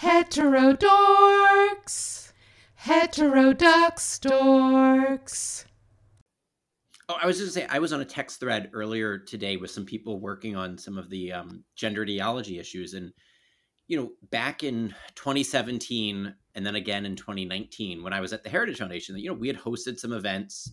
Heterodorx. Heterodox dorks. Oh, I was just gonna say I was on a text thread earlier today with some people working on some of the um, gender ideology issues, and you know, back in 2017 and then again in 2019, when I was at the Heritage Foundation, you know, we had hosted some events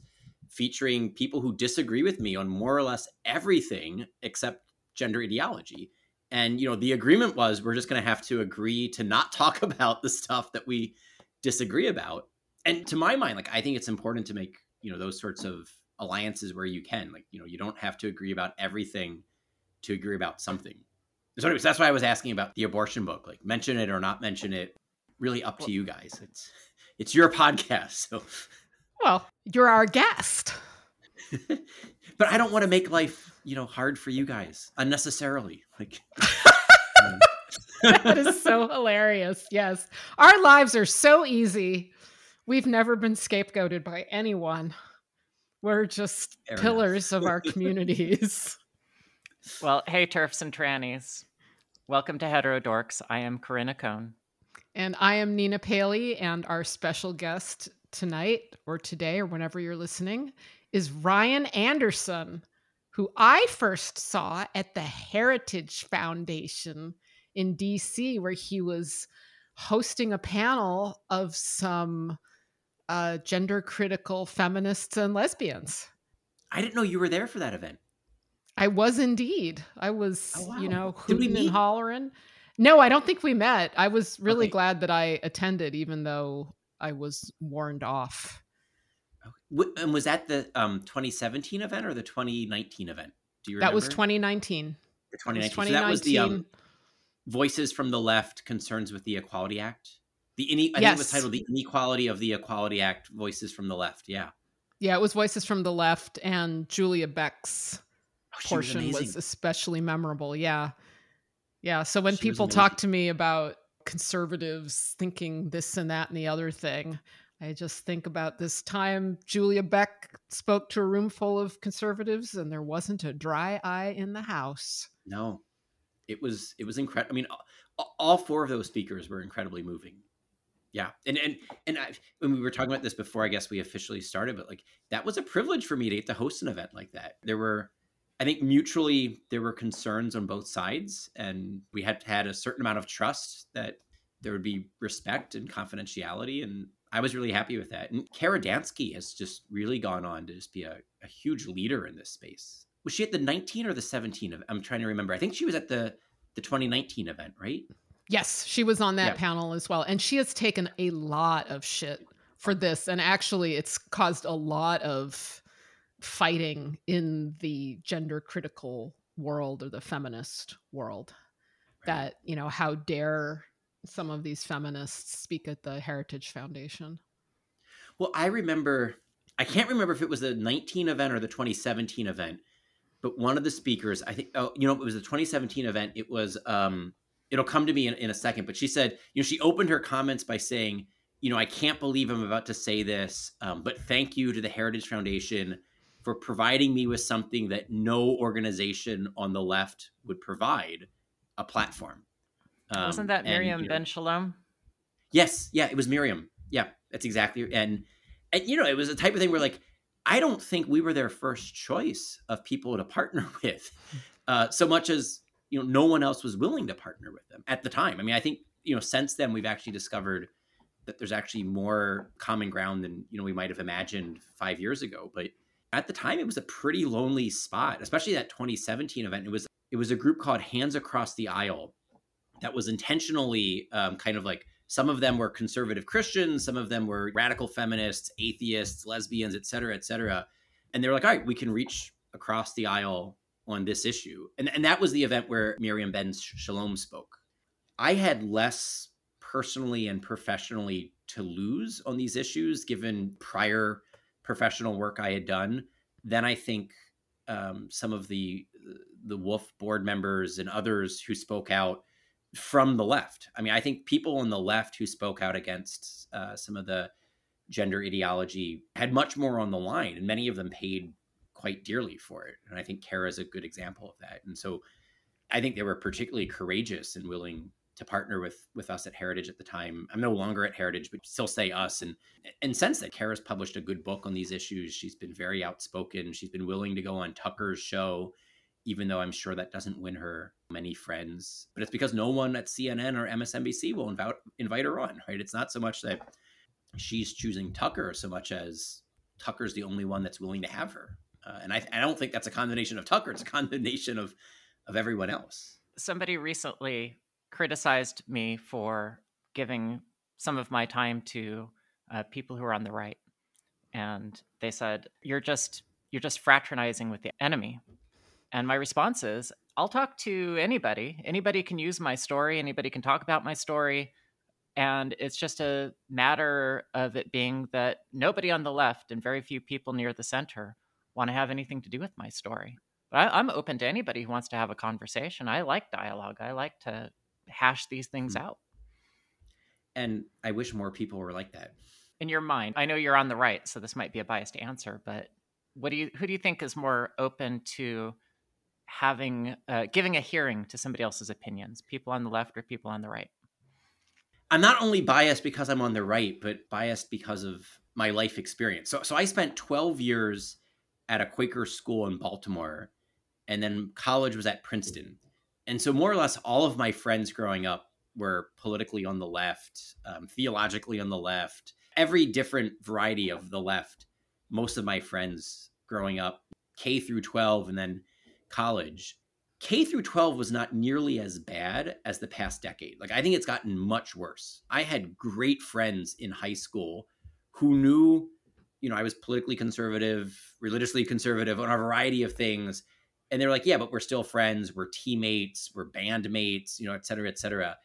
featuring people who disagree with me on more or less everything except gender ideology. And you know, the agreement was we're just going to have to agree to not talk about the stuff that we disagree about. And to my mind, like I think it's important to make you know those sorts of alliances where you can. Like, you know, you don't have to agree about everything to agree about something. So, anyways, that's why I was asking about the abortion book. Like, mention it or not mention it. Really up to you guys. It's it's your podcast. So, well, you're our guest. but I don't want to make life, you know, hard for you guys unnecessarily. Like. that is so hilarious. Yes. Our lives are so easy. We've never been scapegoated by anyone. We're just Fair pillars of our communities. Well, hey, turfs and trannies. Welcome to Heterodorx. I am Corinna Cohn. And I am Nina Paley, and our special guest tonight or today or whenever you're listening is Ryan Anderson, who I first saw at the Heritage Foundation in DC, where he was hosting a panel of some uh, gender critical feminists and lesbians. I didn't know you were there for that event. I was indeed. I was, oh, wow. you know, hooting and hollering. No, I don't think we met. I was really okay. glad that I attended, even though I was warned off. And was that the um, 2017 event or the 2019 event? Do you remember? That was 2019. The 2019. 2019. So that was the um, Voices from the Left Concerns with the Equality Act. The ine- I yes. think it was titled "The Inequality of the Equality Act: Voices from the Left." Yeah, yeah, it was Voices from the Left, and Julia Beck's oh, portion was, was, especially memorable. Yeah, yeah. So when she people talk to me about conservatives thinking this and that and the other thing, I just think about this time Julia Beck spoke to a room full of conservatives, and there wasn't a dry eye in the house. No, it was it was incredible. I mean, all four of those speakers were incredibly moving yeah and and and I, when we were talking about this before i guess we officially started but like that was a privilege for me to to host an event like that there were i think mutually there were concerns on both sides and we had had a certain amount of trust that there would be respect and confidentiality and i was really happy with that and kara dansky has just really gone on to just be a, a huge leader in this space was she at the 19 or the 17 of i'm trying to remember i think she was at the the 2019 event right Yes, she was on that panel as well. And she has taken a lot of shit for this. And actually, it's caused a lot of fighting in the gender critical world or the feminist world. Right. That, you know, how dare some of these feminists speak at the Heritage Foundation? Well, I remember, I can't remember if it was the 19 event or the 2017 event, but one of the speakers, I think, oh, you know, it was the 2017 event. It was, um, it'll come to me in, in a second. But she said, you know, she opened her comments by saying, you know, I can't believe I'm about to say this, um, but thank you to the Heritage Foundation for providing me with something that no organization on the left would provide a platform. Um, Wasn't that Miriam and, you know, Ben Shalom? Yes, yeah, it was Miriam. Yeah, that's exactly. And and you know, it was a type of thing where like I don't think we were their first choice of people to partner with, uh, so much as you know no one else was willing to partner with them at the time. I mean, I think you know since then we've actually discovered that there's actually more common ground than you know we might have imagined five years ago. But at the time, it was a pretty lonely spot, especially that 2017 event. It was it was a group called Hands Across the Aisle that was intentionally um, kind of like some of them were conservative Christians, some of them were radical feminists, atheists, lesbians, et cetera, et cetera. And they're like, all right, we can reach across the aisle on this issue. And, and that was the event where Miriam Ben Shalom spoke. I had less personally and professionally to lose on these issues, given prior professional work I had done, than I think um, some of the the Wolf board members and others who spoke out from the left. I mean, I think people on the left who spoke out against uh, some of the gender ideology had much more on the line, and many of them paid quite dearly for it. And I think Kara is a good example of that. And so I think they were particularly courageous and willing to partner with with us at Heritage at the time. I'm no longer at Heritage, but still say us. And and since that, Kara's published a good book on these issues. She's been very outspoken. She's been willing to go on Tucker's show, even though I'm sure that doesn't win her many friends. But it's because no one at CNN or MSNBC will invite invite her on, right? It's not so much that she's choosing Tucker so much as Tucker's the only one that's willing to have her. Uh, and I, I don't think that's a condemnation of Tucker. It's a condemnation of of everyone else. Somebody recently criticized me for giving some of my time to uh, people who are on the right, and they said you're just you're just fraternizing with the enemy. And my response is, I'll talk to anybody. Anybody can use my story. Anybody can talk about my story. And it's just a matter of it being that nobody on the left and very few people near the center want to have anything to do with my story. But I, am open to anybody who wants to have a conversation. I like dialogue. I like to hash these things mm-hmm. out. And I wish more people were like that. In your mind, I know you're on the right, so this might be a biased answer, but what do you who do you think is more open to having uh, giving a hearing to somebody else's opinions, people on the left or people on the right? I'm not only biased because I'm on the right, but biased because of my life experience. So, so I spent 12 years at a Quaker school in Baltimore, and then college was at Princeton. And so, more or less, all of my friends growing up were politically on the left, um, theologically on the left, every different variety of the left. Most of my friends growing up, K through 12, and then college, K through 12 was not nearly as bad as the past decade. Like, I think it's gotten much worse. I had great friends in high school who knew, you know, I was politically conservative, religiously conservative on a variety of things. And they were like, yeah, but we're still friends. We're teammates. We're bandmates, you know, et cetera, et cetera.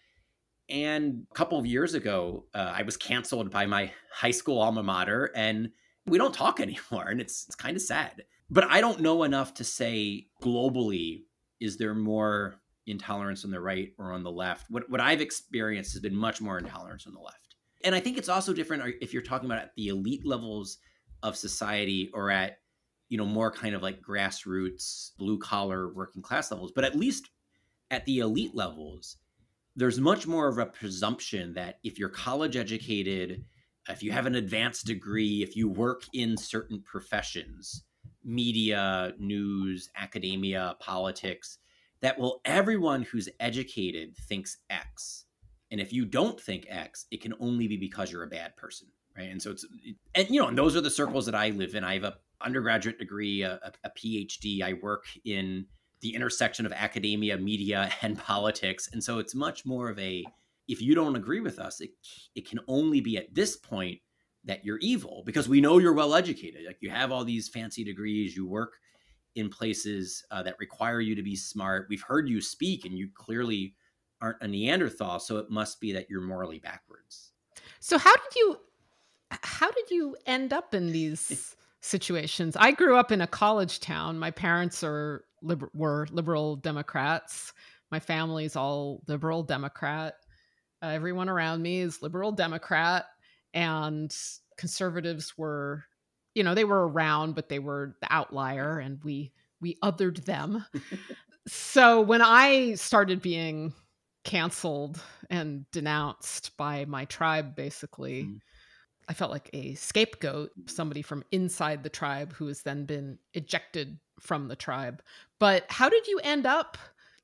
And a couple of years ago, uh, I was canceled by my high school alma mater, and we don't talk anymore. And it's, it's kind of sad. But I don't know enough to say globally is there more intolerance on the right or on the left? What what I've experienced has been much more intolerance on the left. And I think it's also different uh, if you're talking about at the elite levels of society or at you know more kind of like grassroots blue collar working class levels but at least at the elite levels there's much more of a presumption that if you're college educated if you have an advanced degree if you work in certain professions media, news, academia, politics, that well, everyone who's educated thinks X. And if you don't think X, it can only be because you're a bad person. Right. And so it's, and you know, and those are the circles that I live in. I have a undergraduate degree, a, a PhD. I work in the intersection of academia, media, and politics. And so it's much more of a, if you don't agree with us, it, it can only be at this point that you're evil because we know you're well educated. Like you have all these fancy degrees, you work in places uh, that require you to be smart. We've heard you speak, and you clearly aren't a Neanderthal, so it must be that you're morally backwards. So how did you how did you end up in these situations? I grew up in a college town. My parents are liber- were liberal Democrats. My family's all liberal Democrat. Uh, everyone around me is liberal Democrat and conservatives were you know they were around but they were the outlier and we we othered them. So when i started being canceled and denounced by my tribe basically mm. i felt like a scapegoat somebody from inside the tribe who has then been ejected from the tribe. But how did you end up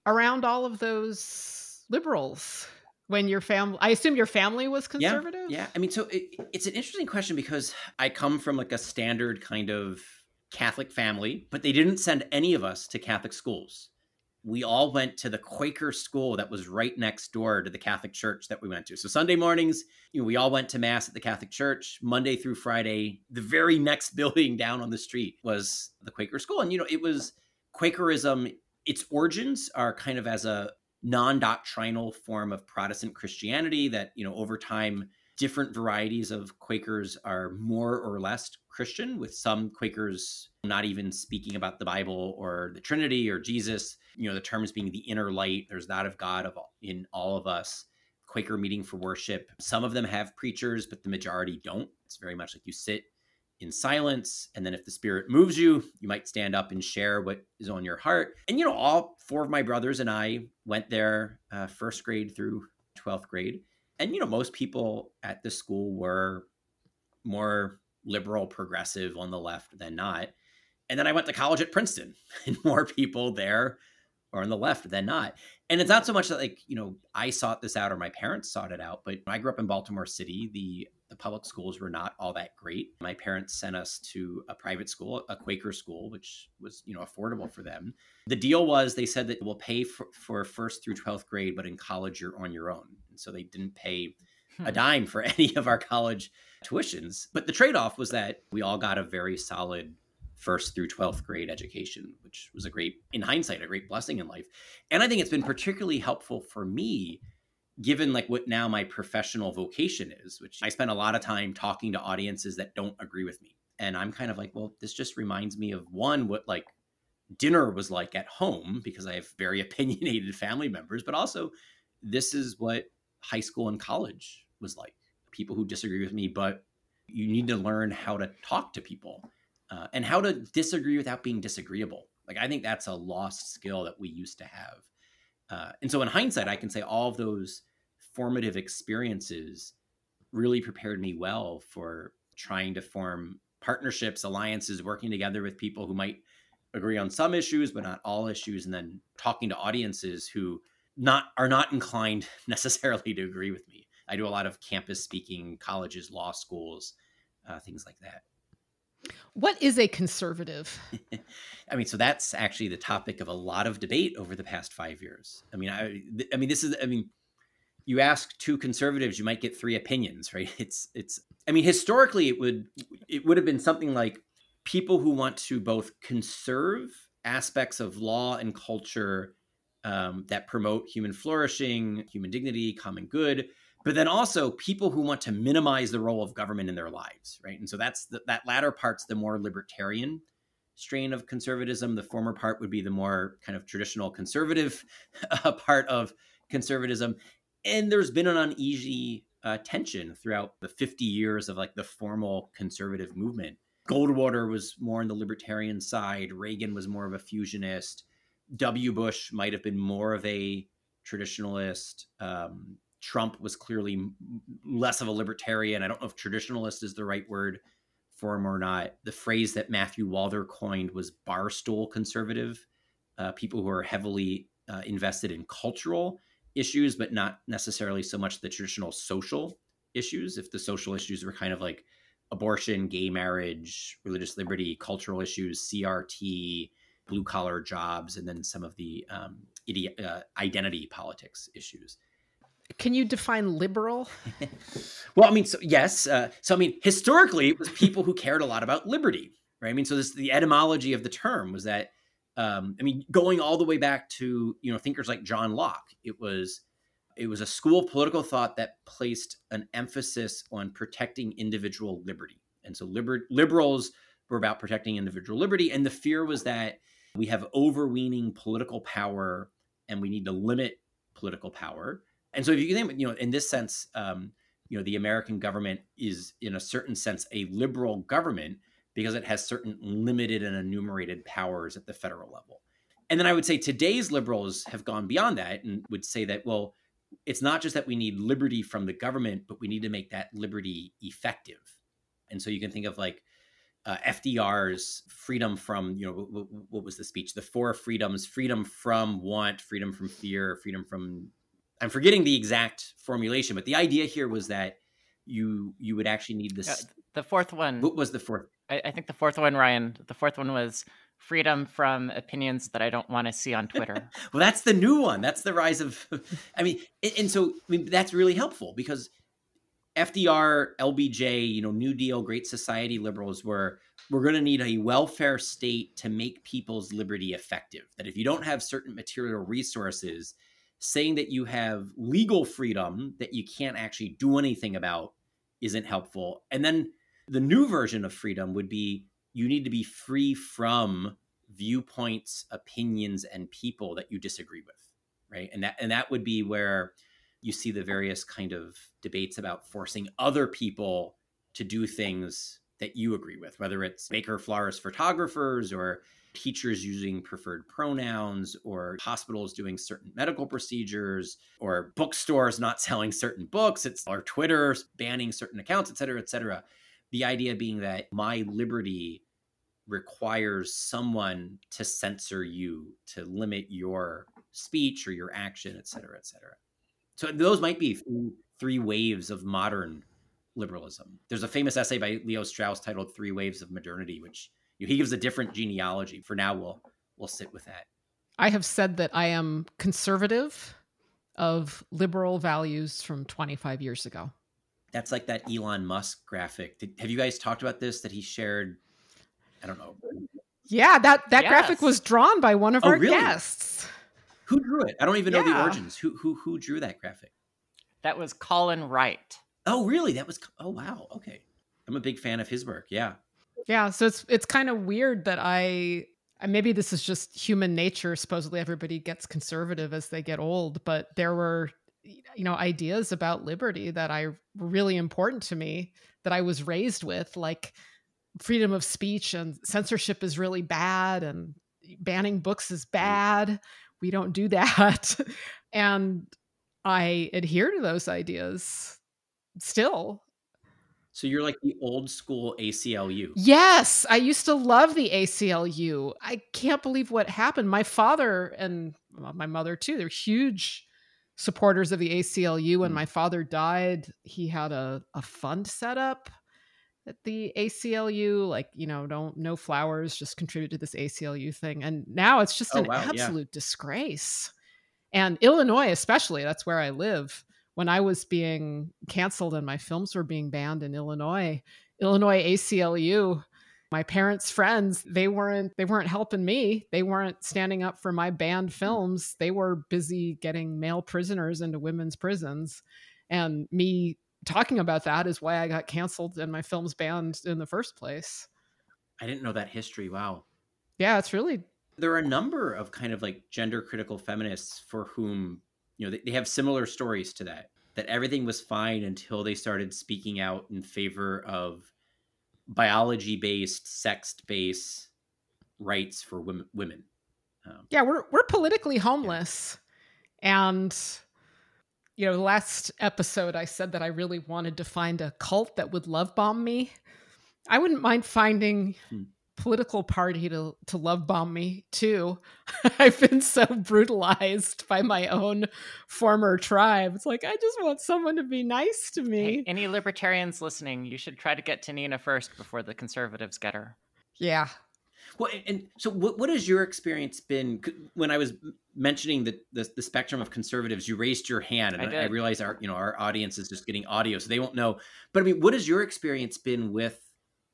around all of those liberals when your family i assume your family was conservative yeah, yeah. i mean so it, it's an interesting question because i come from like a standard kind of catholic family but they didn't send any of us to catholic schools. We all went to the quaker school that was right next door to the catholic church that we went to. So sunday mornings you know we all went to mass at the catholic church. Monday through friday the very next building down on the street was the quaker school. And you know it was quakerism. Its origins are kind of as a non-doctrinal form of Protestant Christianity that, you know, over time different varieties of Quakers are more or less Christian, with some Quakers not even speaking about the Bible or the Trinity or Jesus. You know, the terms being the inner light, there's that of God of in all of us. Quaker meeting for worship. Some of them have preachers, but the majority don't. It's very much like you sit in silence. And then if the spirit moves you, you might stand up and share what is on your heart. And, you know, all four of my brothers and I went there uh, first grade through 12th grade. And, you know, most people at the school were more liberal, progressive on the left than not. And then I went to college at Princeton, and more people there are on the left than not. And it's not so much that like, you know, I sought this out or my parents sought it out, but I grew up in Baltimore City. The the public schools were not all that great. My parents sent us to a private school, a Quaker school, which was, you know, affordable for them. The deal was they said that we'll pay for, for first through 12th grade, but in college you're on your own. And so they didn't pay a hmm. dime for any of our college tuitions. But the trade off was that we all got a very solid first through 12th grade education, which was a great, in hindsight, a great blessing in life. And I think it's been particularly helpful for me, given like what now my professional vocation is, which I spend a lot of time talking to audiences that don't agree with me. And I'm kind of like, well, this just reminds me of one, what like dinner was like at home, because I have very opinionated family members, but also this is what high school and college was like. People who disagree with me, but you need to learn how to talk to people uh, and how to disagree without being disagreeable. Like I think that's a lost skill that we used to have. Uh, and so in hindsight, I can say all of those formative experiences really prepared me well for trying to form partnerships, alliances, working together with people who might agree on some issues but not all issues, and then talking to audiences who not are not inclined necessarily to agree with me. I do a lot of campus speaking, colleges, law schools, uh, things like that. What is a conservative? I mean, so that's actually the topic of a lot of debate over the past five years. I mean, I, I mean, this is, I mean, you ask two conservatives, you might get three opinions, right? It's, it's. I mean, historically, it would, it would have been something like people who want to both conserve aspects of law and culture um, that promote human flourishing, human dignity, common good, but then also people who want to minimize the role of government in their lives, right? And so that's the, that latter part's the more libertarian strain of conservatism. The former part would be the more kind of traditional conservative uh, part of conservatism. And there's been an uneasy uh, tension throughout the 50 years of like the formal conservative movement. Goldwater was more on the libertarian side. Reagan was more of a fusionist. W. Bush might have been more of a traditionalist. Um, Trump was clearly less of a libertarian. I don't know if traditionalist is the right word for him or not. The phrase that Matthew Walther coined was barstool conservative, uh, people who are heavily uh, invested in cultural issues, but not necessarily so much the traditional social issues. If the social issues were kind of like abortion, gay marriage, religious liberty, cultural issues, CRT, blue collar jobs, and then some of the um, uh, identity politics issues. Can you define liberal? well, I mean, so yes. Uh, so I mean, historically, it was people who cared a lot about liberty, right? I mean, so this the etymology of the term was that. Um, I mean, going all the way back to you know thinkers like John Locke, it was it was a school of political thought that placed an emphasis on protecting individual liberty, and so liber- liberals were about protecting individual liberty, and the fear was that we have overweening political power, and we need to limit political power and so if you think, you know, in this sense, um, you know, the American government is in a certain sense a liberal government because it has certain limited and enumerated powers at the federal level. And then I would say today's liberals have gone beyond that and would say that, well, it's not just that we need liberty from the government, but we need to make that liberty effective. And so you can think of like uh, FDR's freedom from, you know, what, what was the speech? The four freedoms freedom from want, freedom from fear, freedom from I'm forgetting the exact formulation, but the idea here was that you you would actually need this. The fourth one. What was the fourth? I, I, think the fourth one, Ryan. The fourth one was freedom from opinions that I don't want to see on Twitter. well, that's the new one. That's the rise of. I mean, and, and so I mean that's really helpful because FDR, LBJ, you know, New Deal, Great Society liberals were we're going to need a welfare state to make people's liberty effective. That if you don't have certain material resources saying that you have legal freedom that you can't actually do anything about isn't helpful. And then the new version of freedom would be you need to be free from viewpoints, opinions, and people that you disagree with, right? And that and that would be where you see the various kind of debates about forcing other people to do things that you agree with, whether it's baker florist photographers or teachers using preferred pronouns or hospitals doing certain medical procedures or bookstores not selling certain books it's or twitter banning certain accounts et cetera et cetera. The idea being that my liberty requires someone to censor you to limit your speech or your action et cetera et cetera. So those might be three waves of modern liberalism. There's a famous essay by leo strauss titled three waves of modernity which he gives a different genealogy. For now, we'll we'll sit with that. I have said that I am conservative of liberal values from 25 years ago. That's like that Elon Musk graphic. Did, have you guys talked about this that he shared? I don't know. Yeah, that that yes. graphic was drawn by one of oh, our really? guests. Who drew it? I don't even yeah. know the origins. Who who who drew that graphic? That was Colin Wright. Oh, really? That was Oh, wow. Okay. I'm a big fan of his work. Yeah. Yeah, so it's it's kind of weird that I maybe this is just human nature. Supposedly everybody gets conservative as they get old, but there were you know ideas about liberty that I really important to me that I was raised with, like freedom of speech and censorship is really bad and banning books is mm. bad. We don't do that. and I adhere to those ideas still so you're like the old school ACLU. Yes, I used to love the ACLU. I can't believe what happened. My father and my mother too, they're huge supporters of the ACLU. When mm. my father died, he had a, a fund set up at the ACLU, like, you know, don't no flowers, just contribute to this ACLU thing. And now it's just oh, an wow, absolute yeah. disgrace. And Illinois, especially, that's where I live when I was being canceled and my films were being banned in Illinois, Illinois ACLU, my parents' friends, they weren't they weren't helping me. They weren't standing up for my banned films. They were busy getting male prisoners into women's prisons. And me talking about that is why I got canceled and my films banned in the first place. I didn't know that history. Wow. Yeah, it's really there are a number of kind of like gender critical feminists for whom you know they, they have similar stories to that that everything was fine until they started speaking out in favor of biology based sex based rights for women women. Um, yeah we're we're politically homeless. Yeah. and you know last episode i said that i really wanted to find a cult that would love bomb me. I wouldn't mind finding hmm political party to to love bomb me too. I've been so brutalized by my own former tribe. It's like I just want someone to be nice to me. Hey, any libertarians listening, you should try to get to Nina first before the conservatives get her. Yeah. Well, and so what, what has your experience been when I was mentioning the, the, the spectrum of conservatives? You raised your hand, and I, I realize our you know our audience is just getting audio, so they won't know. But I mean, what has your experience been with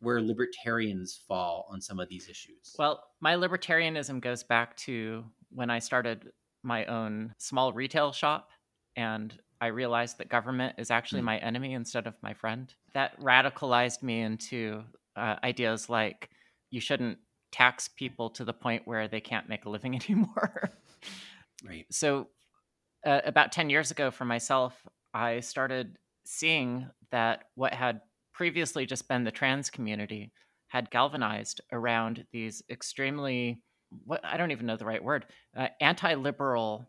where libertarians fall on some of these issues? Well, my libertarianism goes back to when I started my own small retail shop and I realized that government is actually mm. my enemy instead of my friend. That radicalized me into uh, ideas like you shouldn't tax people to the point where they can't make a living anymore. right. So, uh, about 10 years ago for myself, I started seeing that what had previously just been the trans community had galvanized around these extremely what I don't even know the right word uh, anti-liberal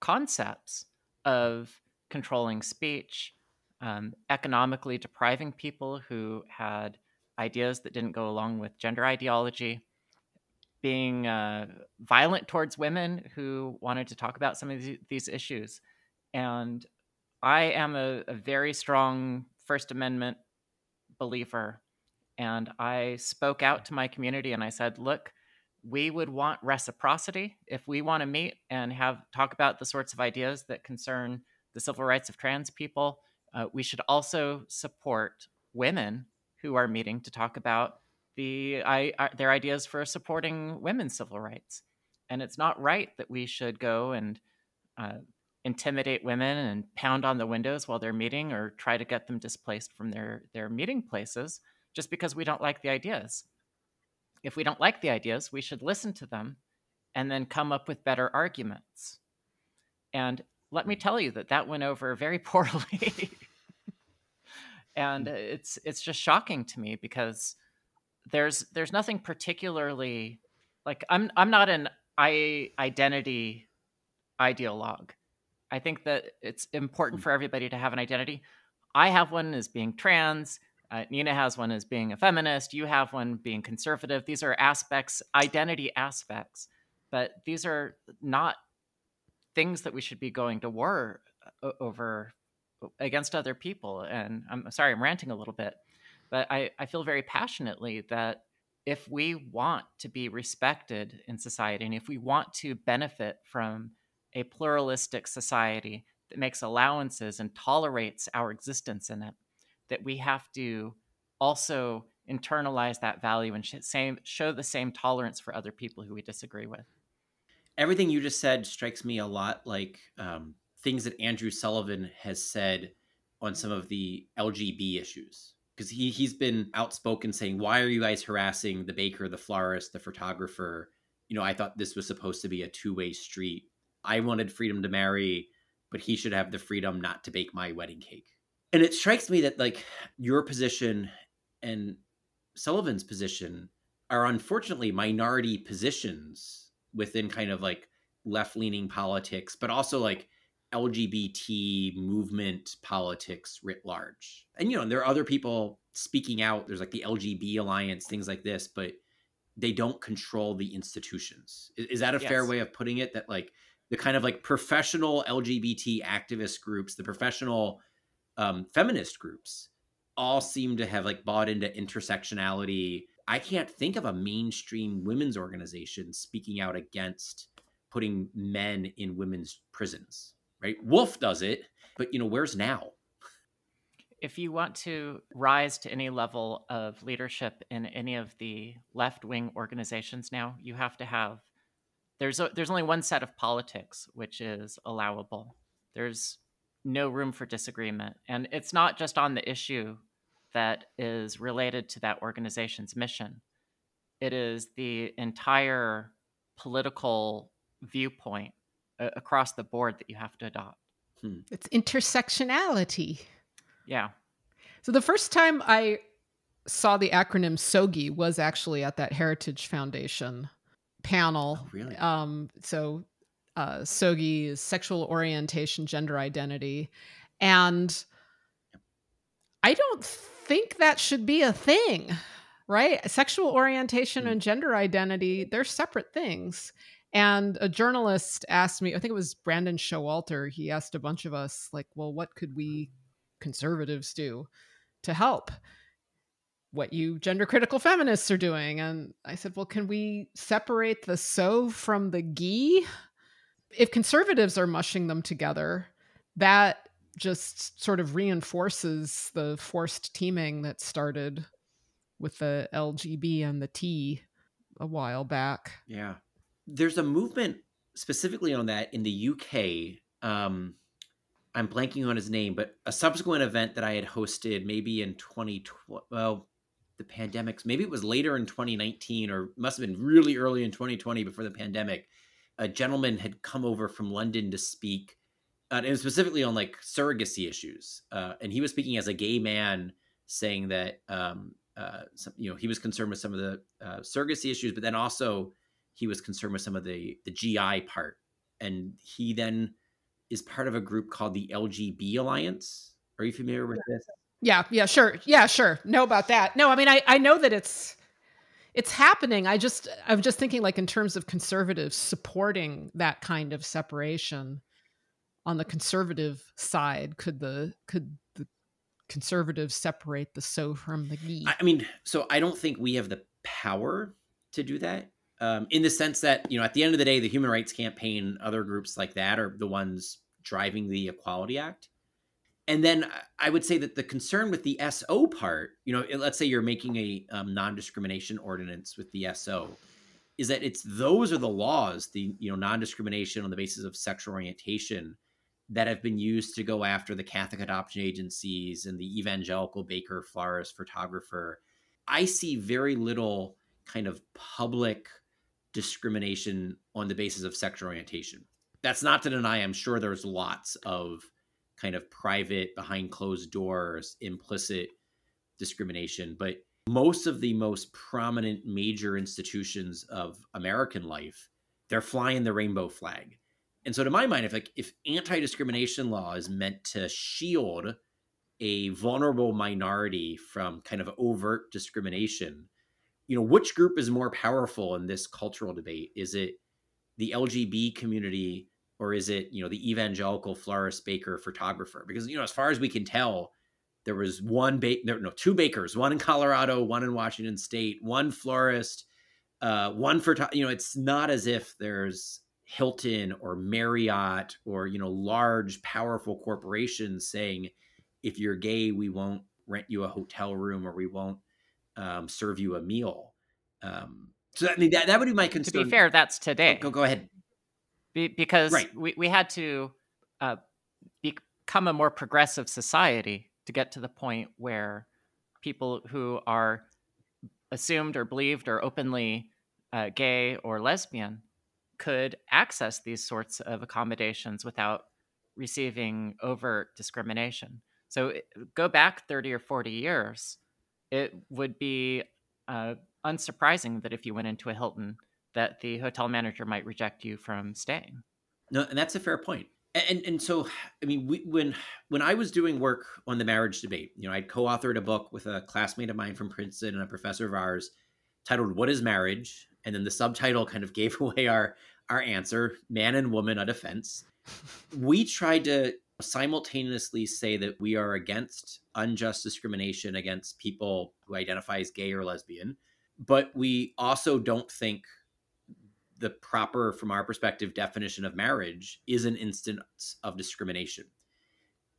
concepts of controlling speech, um, economically depriving people who had ideas that didn't go along with gender ideology, being uh, violent towards women who wanted to talk about some of these issues. And I am a, a very strong First Amendment believer. And I spoke out to my community and I said, look, we would want reciprocity if we want to meet and have talk about the sorts of ideas that concern the civil rights of trans people. Uh, we should also support women who are meeting to talk about the I, I, their ideas for supporting women's civil rights. And it's not right that we should go and uh, intimidate women and pound on the windows while they're meeting or try to get them displaced from their their meeting places just because we don't like the ideas if we don't like the ideas we should listen to them and then come up with better arguments and let me tell you that that went over very poorly and Mm. it's it's just shocking to me because there's there's nothing particularly like I'm I'm not an I identity ideologue. I think that it's important Mm. for everybody to have an identity. I have one as being trans. Uh, Nina has one as being a feminist. You have one being conservative. These are aspects, identity aspects, but these are not things that we should be going to war over against other people. And I'm sorry, I'm ranting a little bit, but I, I feel very passionately that if we want to be respected in society and if we want to benefit from a pluralistic society that makes allowances and tolerates our existence in it, that we have to also internalize that value and sh- same, show the same tolerance for other people who we disagree with. Everything you just said strikes me a lot like um, things that Andrew Sullivan has said on some of the LGB issues. Because he, he's been outspoken saying, Why are you guys harassing the baker, the florist, the photographer? You know, I thought this was supposed to be a two way street. I wanted freedom to marry, but he should have the freedom not to bake my wedding cake. And it strikes me that, like, your position and Sullivan's position are unfortunately minority positions within kind of like left leaning politics, but also like LGBT movement politics writ large. And, you know, there are other people speaking out. There's like the LGB Alliance, things like this, but they don't control the institutions. Is, is that a fair way of putting it? That like the kind of like professional LGBT activist groups, the professional um, feminist groups, all seem to have like bought into intersectionality. I can't think of a mainstream women's organization speaking out against putting men in women's prisons, right? Wolf does it, but you know, where's now? if you want to rise to any level of leadership in any of the left-wing organizations now, you have to have there's a, there's only one set of politics which is allowable. There's no room for disagreement, and it's not just on the issue that is related to that organization's mission. It is the entire political viewpoint uh, across the board that you have to adopt. It's intersectionality. Yeah. So the first time I saw the acronym SOGI was actually at that Heritage Foundation panel. Oh, really? Um, so uh, SOGI is sexual orientation, gender identity, and I don't think that should be a thing, right? Sexual orientation Hmm. and gender identity, they're separate things. And a journalist asked me, I think it was Brandon Showalter, he asked a bunch of us, like, well, what could we conservatives do to help what you gender critical feminists are doing? And I said, well, can we separate the so from the gi? If conservatives are mushing them together, that just sort of reinforces the forced teaming that started with the LGB and the T a while back. Yeah. There's a movement specifically on that in the UK. Um, I'm blanking on his name, but a subsequent event that I had hosted maybe in 2020. Well, the pandemics, maybe it was later in 2019 or must have been really early in 2020 before the pandemic. A gentleman had come over from London to speak, uh, and specifically on like surrogacy issues. Uh, and he was speaking as a gay man, saying that um, uh, some, you know he was concerned with some of the uh, surrogacy issues, but then also he was concerned with some of the the GI part. And he then is part of a group called the LGB Alliance. Are you familiar with this? Yeah, yeah, sure. Yeah, sure. Know about that. No, I mean I I know that it's it's happening. I just I'm just thinking like in terms of conservatives supporting that kind of separation on the conservative side, could the could the conservatives separate the so from the? I I mean, so I don't think we have the power to do that. Um, in the sense that, you know, at the end of the day, the Human Rights Campaign, other groups like that are the ones driving the Equality Act. And then I- I would say that the concern with the SO part, you know, let's say you're making a um, non-discrimination ordinance with the SO, is that it's those are the laws, the you know non-discrimination on the basis of sexual orientation, that have been used to go after the Catholic adoption agencies and the evangelical baker, florist, photographer. I see very little kind of public discrimination on the basis of sexual orientation. That's not to deny, I'm sure there's lots of kind of private, behind closed doors, implicit discrimination. But most of the most prominent major institutions of American life, they're flying the rainbow flag. And so to my mind, if like if anti-discrimination law is meant to shield a vulnerable minority from kind of overt discrimination, you know, which group is more powerful in this cultural debate? Is it the LGB community or is it, you know, the evangelical florist baker photographer? Because, you know, as far as we can tell, there was one ba- there, no two bakers, one in Colorado, one in Washington State, one florist, uh, one for you know. It's not as if there's Hilton or Marriott or you know large powerful corporations saying if you're gay we won't rent you a hotel room or we won't um, serve you a meal. Um, so I mean that, that would be my concern. To be fair, that's today. Go go ahead. Be, because right. we we had to uh, become a more progressive society to get to the point where people who are assumed or believed or openly uh, gay or lesbian could access these sorts of accommodations without receiving overt discrimination. So go back 30 or 40 years, it would be uh, unsurprising that if you went into a Hilton, that the hotel manager might reject you from staying. No, and that's a fair point. and and so i mean we, when when i was doing work on the marriage debate you know i'd co-authored a book with a classmate of mine from princeton and a professor of ours titled what is marriage and then the subtitle kind of gave away our our answer man and woman a defense we tried to simultaneously say that we are against unjust discrimination against people who identify as gay or lesbian but we also don't think the proper, from our perspective, definition of marriage is an instance of discrimination.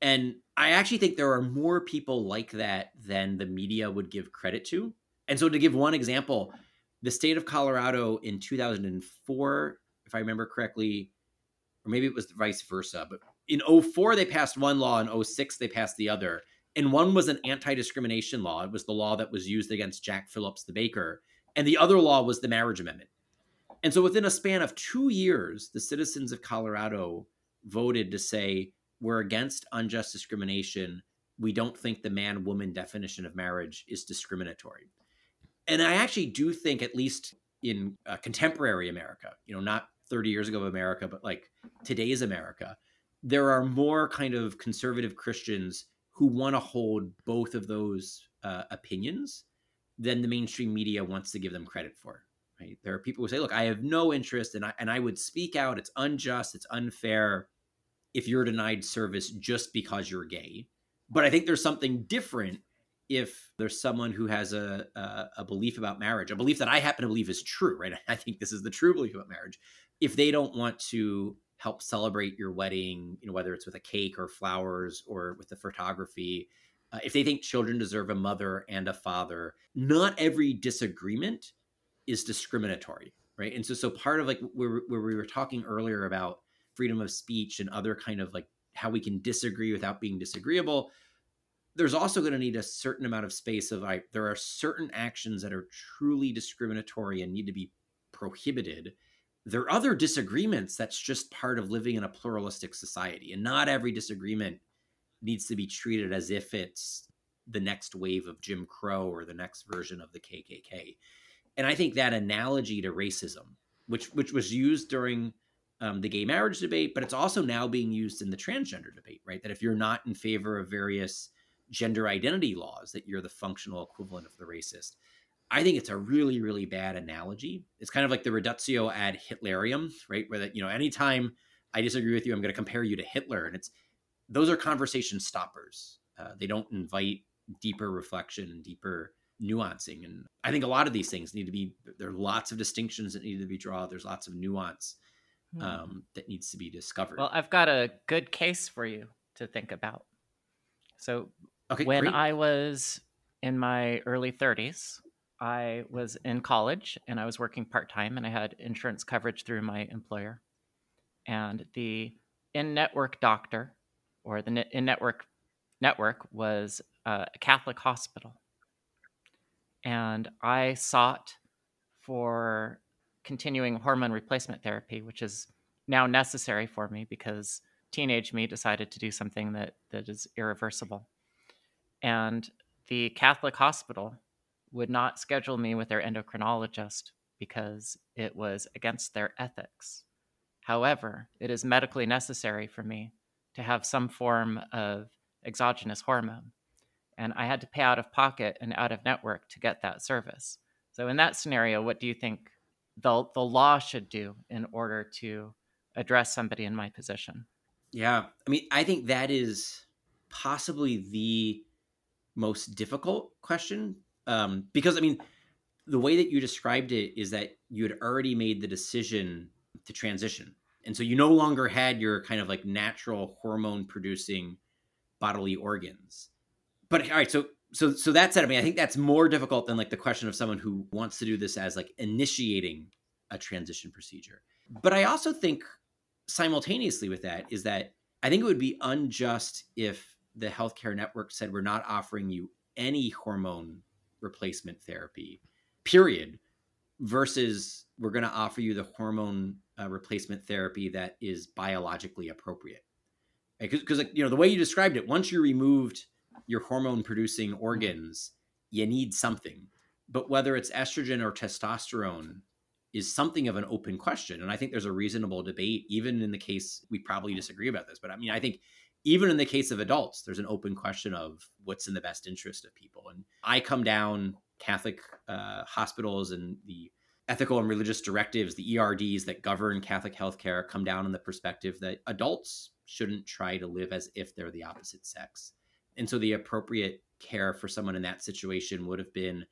And I actually think there are more people like that than the media would give credit to. And so, to give one example, the state of Colorado in 2004, if I remember correctly, or maybe it was vice versa, but in 04, they passed one law, in 06, they passed the other. And one was an anti discrimination law. It was the law that was used against Jack Phillips, the baker. And the other law was the marriage amendment. And so within a span of two years, the citizens of Colorado voted to say, we're against unjust discrimination. We don't think the man woman definition of marriage is discriminatory. And I actually do think, at least in uh, contemporary America, you know, not 30 years ago of America, but like today's America, there are more kind of conservative Christians who want to hold both of those uh, opinions than the mainstream media wants to give them credit for. Right? There are people who say, "Look, I have no interest, and I and I would speak out. It's unjust. It's unfair if you're denied service just because you're gay." But I think there's something different if there's someone who has a, a, a belief about marriage, a belief that I happen to believe is true. Right? I think this is the true belief about marriage. If they don't want to help celebrate your wedding, you know, whether it's with a cake or flowers or with the photography. Uh, if they think children deserve a mother and a father, not every disagreement is discriminatory, right? And so, so part of like where, where we were talking earlier about freedom of speech and other kind of like how we can disagree without being disagreeable, there's also going to need a certain amount of space of like there are certain actions that are truly discriminatory and need to be prohibited. There are other disagreements that's just part of living in a pluralistic society, and not every disagreement needs to be treated as if it's the next wave of Jim Crow or the next version of the KKK and I think that analogy to racism, which which was used during um, the gay marriage debate, but it's also now being used in the transgender debate, right? That if you're not in favor of various gender identity laws, that you're the functional equivalent of the racist. I think it's a really, really bad analogy. It's kind of like the reductio ad Hitlerium, right? Where that you know, anytime I disagree with you, I'm going to compare you to Hitler, and it's those are conversation stoppers. Uh, they don't invite deeper reflection and deeper nuancing. And I think a lot of these things need to be, there are lots of distinctions that need to be drawn. There's lots of nuance hmm. um, that needs to be discovered. Well, I've got a good case for you to think about. So okay, when great. I was in my early 30s, I was in college and I was working part time and I had insurance coverage through my employer. And the in network doctor or the in network network was a Catholic hospital and I sought for continuing hormone replacement therapy, which is now necessary for me because teenage me decided to do something that that is irreversible. And the Catholic hospital would not schedule me with their endocrinologist because it was against their ethics. However, it is medically necessary for me to have some form of exogenous hormone. And I had to pay out of pocket and out of network to get that service. So, in that scenario, what do you think the, the law should do in order to address somebody in my position? Yeah. I mean, I think that is possibly the most difficult question. Um, because, I mean, the way that you described it is that you had already made the decision to transition. And so you no longer had your kind of like natural hormone producing bodily organs. But all right, so so so that said, I mean, I think that's more difficult than like the question of someone who wants to do this as like initiating a transition procedure. But I also think simultaneously with that is that I think it would be unjust if the healthcare network said we're not offering you any hormone replacement therapy, period, versus we're going to offer you the hormone uh, replacement therapy that is biologically appropriate. Because, like, you know, the way you described it, once you removed your hormone producing organs, you need something. But whether it's estrogen or testosterone is something of an open question. And I think there's a reasonable debate, even in the case we probably disagree about this. But I mean, I think even in the case of adults, there's an open question of what's in the best interest of people. And I come down Catholic uh, hospitals and the ethical and religious directives, the ERDs that govern Catholic healthcare, come down in the perspective that adults shouldn't try to live as if they're the opposite sex. And so the appropriate care for someone in that situation would have been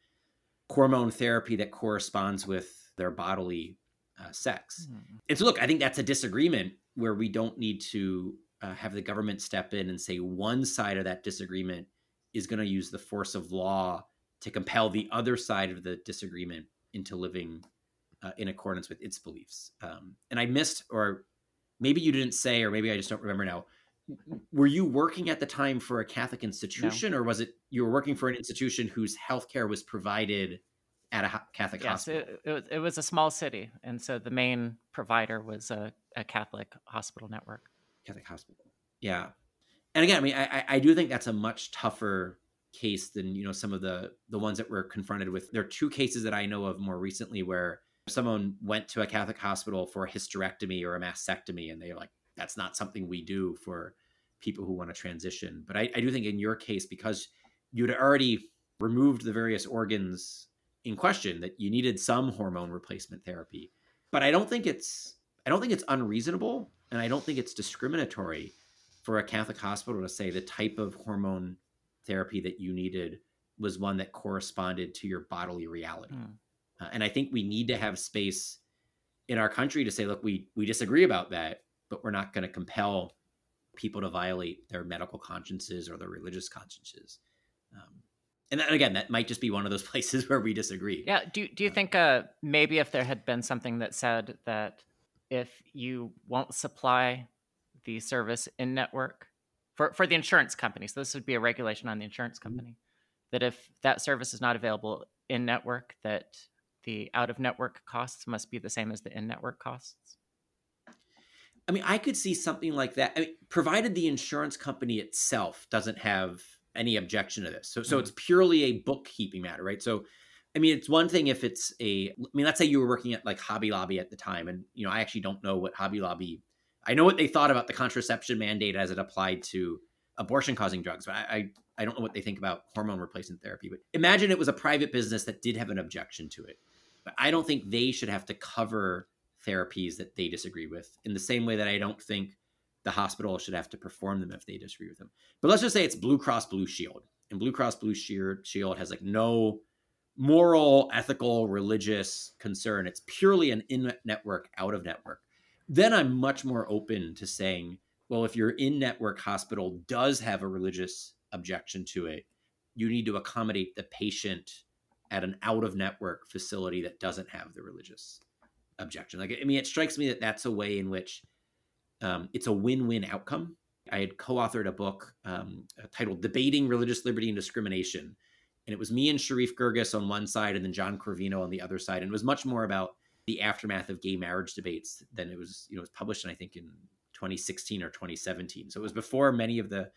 hormone therapy that corresponds with their bodily uh, sex. Mm. And so, look, I think that's a disagreement where we don't need to uh, have the government step in and say one side of that disagreement is going to use the force of law to compel the other side of the disagreement into living uh, in accordance with its beliefs. Um, and I missed, or maybe you didn't say, or maybe I just don't remember now. Were you working at the time for a Catholic institution, no. or was it you were working for an institution whose healthcare was provided at a Catholic yes, hospital. It, it, it was a small city, and so the main provider was a, a Catholic hospital network. Catholic hospital, yeah. And again, I mean, I, I do think that's a much tougher case than you know some of the the ones that we're confronted with. There are two cases that I know of more recently where someone went to a Catholic hospital for a hysterectomy or a mastectomy, and they're like, "That's not something we do for people who want to transition." But I, I do think in your case, because you'd already removed the various organs in question that you needed some hormone replacement therapy. But I don't think it's I don't think it's unreasonable and I don't think it's discriminatory for a Catholic hospital to say the type of hormone therapy that you needed was one that corresponded to your bodily reality. Mm. Uh, and I think we need to have space in our country to say, look, we we disagree about that, but we're not going to compel people to violate their medical consciences or their religious consciences. Um, and again, that might just be one of those places where we disagree. Yeah. Do Do you think uh, maybe if there had been something that said that if you won't supply the service in network for for the insurance company, so this would be a regulation on the insurance mm-hmm. company, mm-hmm. that if that service is not available in network, that the out of network costs must be the same as the in network costs. I mean, I could see something like that, I mean, provided the insurance company itself doesn't have any objection to this. So so mm-hmm. it's purely a bookkeeping matter, right? So I mean, it's one thing if it's a. I mean, let's say you were working at like Hobby Lobby at the time, and you know, I actually don't know what Hobby Lobby. I know what they thought about the contraception mandate as it applied to abortion-causing drugs, but I, I, I don't know what they think about hormone replacement therapy. But imagine it was a private business that did have an objection to it, but I don't think they should have to cover therapies that they disagree with in the same way that I don't think the hospital should have to perform them if they disagree with them. But let's just say it's Blue Cross Blue Shield, and Blue Cross Blue Shield has like no moral, ethical, religious concern. It's purely an in network, out of network. Then I'm much more open to saying, well, if your in network hospital does have a religious objection to it, you need to accommodate the patient at an out of network facility that doesn't have the religious objection. Like, I mean, it strikes me that that's a way in which um, it's a win-win outcome. I had co-authored a book um, titled "Debating Religious Liberty and Discrimination," and it was me and Sherif Girgis on one side, and then John Corvino on the other side, and it was much more about the aftermath of gay marriage debates than it was. You know, it was published, in, I think, in 2016 or 2017. So it was before many of the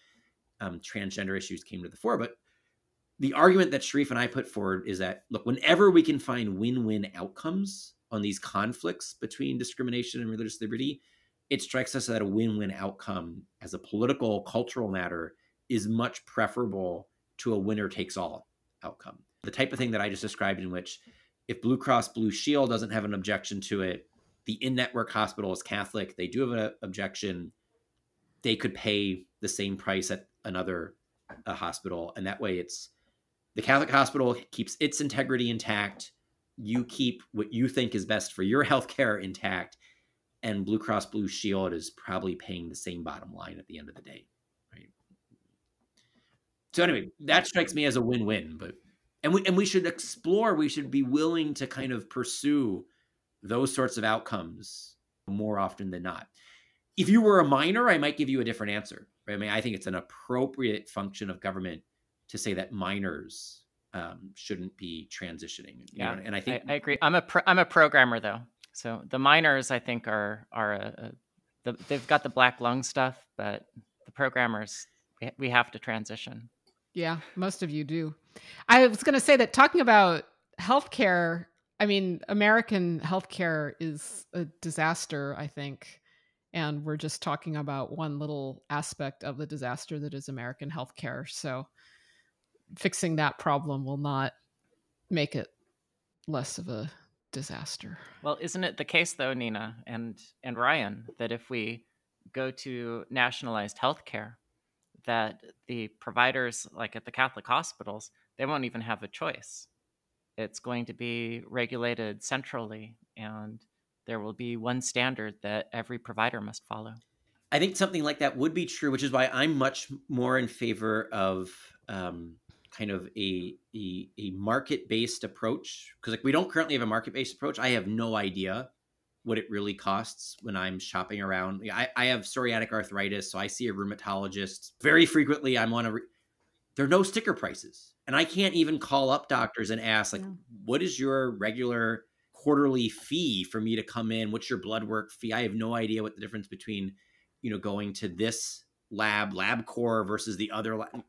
um, transgender issues came to the fore. But the argument that Sherif and I put forward is that look, whenever we can find win-win outcomes on these conflicts between discrimination and religious liberty, it strikes us that a win-win outcome as a political cultural matter is much preferable to a winner takes all outcome. The type of thing that I just described in which if Blue Cross Blue Shield doesn't have an objection to it, the in-network hospital is Catholic, they do have an objection, they could pay the same price at another uh, hospital and that way it's the Catholic hospital keeps its integrity intact. You keep what you think is best for your healthcare intact, and Blue Cross Blue Shield is probably paying the same bottom line at the end of the day, right? So anyway, that strikes me as a win-win. But and we and we should explore. We should be willing to kind of pursue those sorts of outcomes more often than not. If you were a minor, I might give you a different answer. Right? I mean, I think it's an appropriate function of government to say that minors um, shouldn't be transitioning. Yeah, know? and I think I, I, agree. I'm a pro, I'm a programmer though, so the miners I think are are a, a, the, they've got the black lung stuff, but the programmers we, we have to transition. Yeah, most of you do. I was going to say that talking about healthcare, I mean, American healthcare is a disaster. I think and we're just talking about one little aspect of the disaster that is American healthcare. So fixing that problem will not make it less of a disaster. Well, isn't it the case though, Nina and and Ryan, that if we go to nationalized healthcare, that the providers like at the Catholic hospitals, they won't even have a choice. It's going to be regulated centrally and there will be one standard that every provider must follow. I think something like that would be true, which is why I'm much more in favor of um, kind of a a, a market based approach because like we don't currently have a market based approach. I have no idea what it really costs when I'm shopping around. I, I have psoriatic arthritis, so I see a rheumatologist very frequently. I'm on a re- there are no sticker prices, and I can't even call up doctors and ask like, yeah. what is your regular quarterly fee for me to come in? What's your blood work fee? I have no idea what the difference between, you know, going to this lab, LabCorp versus the other lab.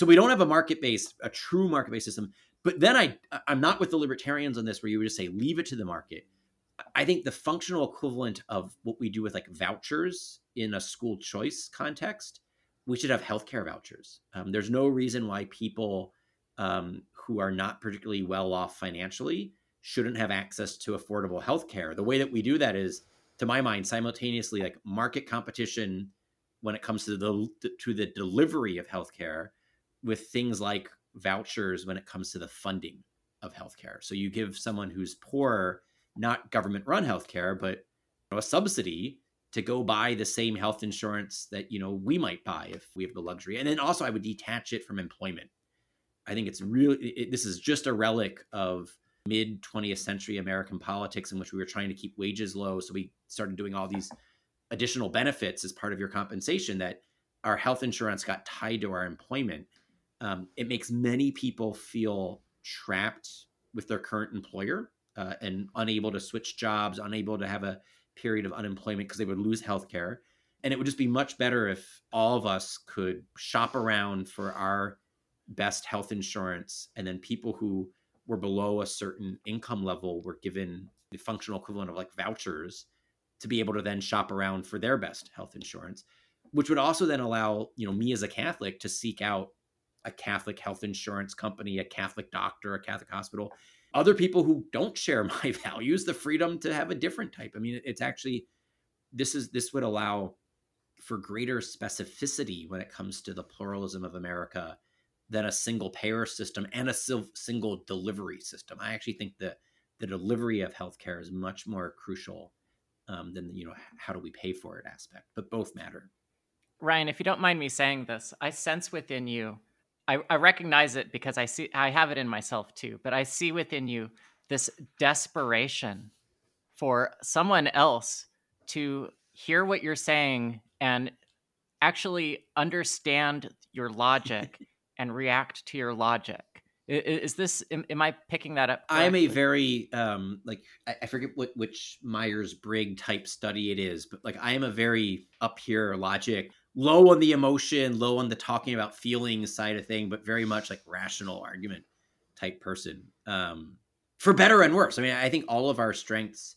So we don't have a market based, a true market based system. But then I, I'm not with the libertarians on this, where you would just say leave it to the market. I think the functional equivalent of what we do with like vouchers in a school choice context, we should have healthcare vouchers. Um, there's no reason why people um, who are not particularly well off financially shouldn't have access to affordable healthcare. The way that we do that is, to my mind, simultaneously like market competition when it comes to the to the delivery of healthcare with things like vouchers when it comes to the funding of healthcare. So you give someone who's poor not government run healthcare, but you know, a subsidy to go buy the same health insurance that you know we might buy if we have the luxury. And then also I would detach it from employment. I think it's really it, this is just a relic of mid 20th century American politics in which we were trying to keep wages low. So we started doing all these additional benefits as part of your compensation that our health insurance got tied to our employment. Um, it makes many people feel trapped with their current employer uh, and unable to switch jobs, unable to have a period of unemployment because they would lose health care. And it would just be much better if all of us could shop around for our best health insurance and then people who were below a certain income level were given the functional equivalent of like vouchers to be able to then shop around for their best health insurance which would also then allow you know me as a catholic to seek out a catholic health insurance company a catholic doctor a catholic hospital other people who don't share my values the freedom to have a different type i mean it's actually this is this would allow for greater specificity when it comes to the pluralism of america than a single payer system and a single delivery system. I actually think that the delivery of healthcare is much more crucial um, than the, you know how do we pay for it aspect. But both matter. Ryan, if you don't mind me saying this, I sense within you. I, I recognize it because I see I have it in myself too. But I see within you this desperation for someone else to hear what you're saying and actually understand your logic and react to your logic. Is this? Am, I picking that up? Correctly? I'm a very um like I, I forget what which Myers Briggs type study it is, but like I am a very up here logic, low on the emotion, low on the talking about feelings side of thing, but very much like rational argument type person. Um, for better and worse. I mean, I think all of our strengths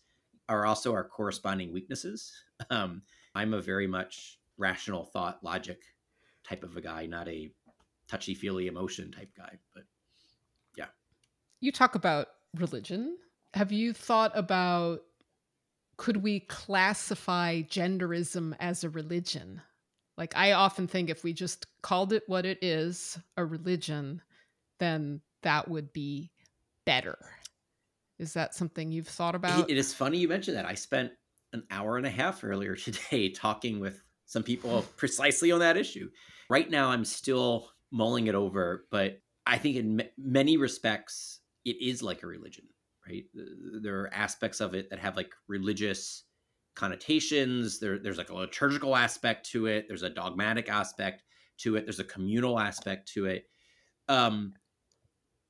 are also our corresponding weaknesses. Um, I'm a very much rational thought, logic type of a guy, not a touchy feely emotion type guy. But yeah. You talk about religion. Have you thought about could we classify genderism as a religion? Like, I often think if we just called it what it is, a religion, then that would be better. Is that something you've thought about? It is funny you mentioned that. I spent an hour and a half earlier today talking with some people precisely on that issue. Right now, I'm still mulling it over, but I think in m- many respects, it is like a religion, right? There are aspects of it that have like religious connotations. There, there's like a liturgical aspect to it. There's a dogmatic aspect to it. There's a communal aspect to it. Um,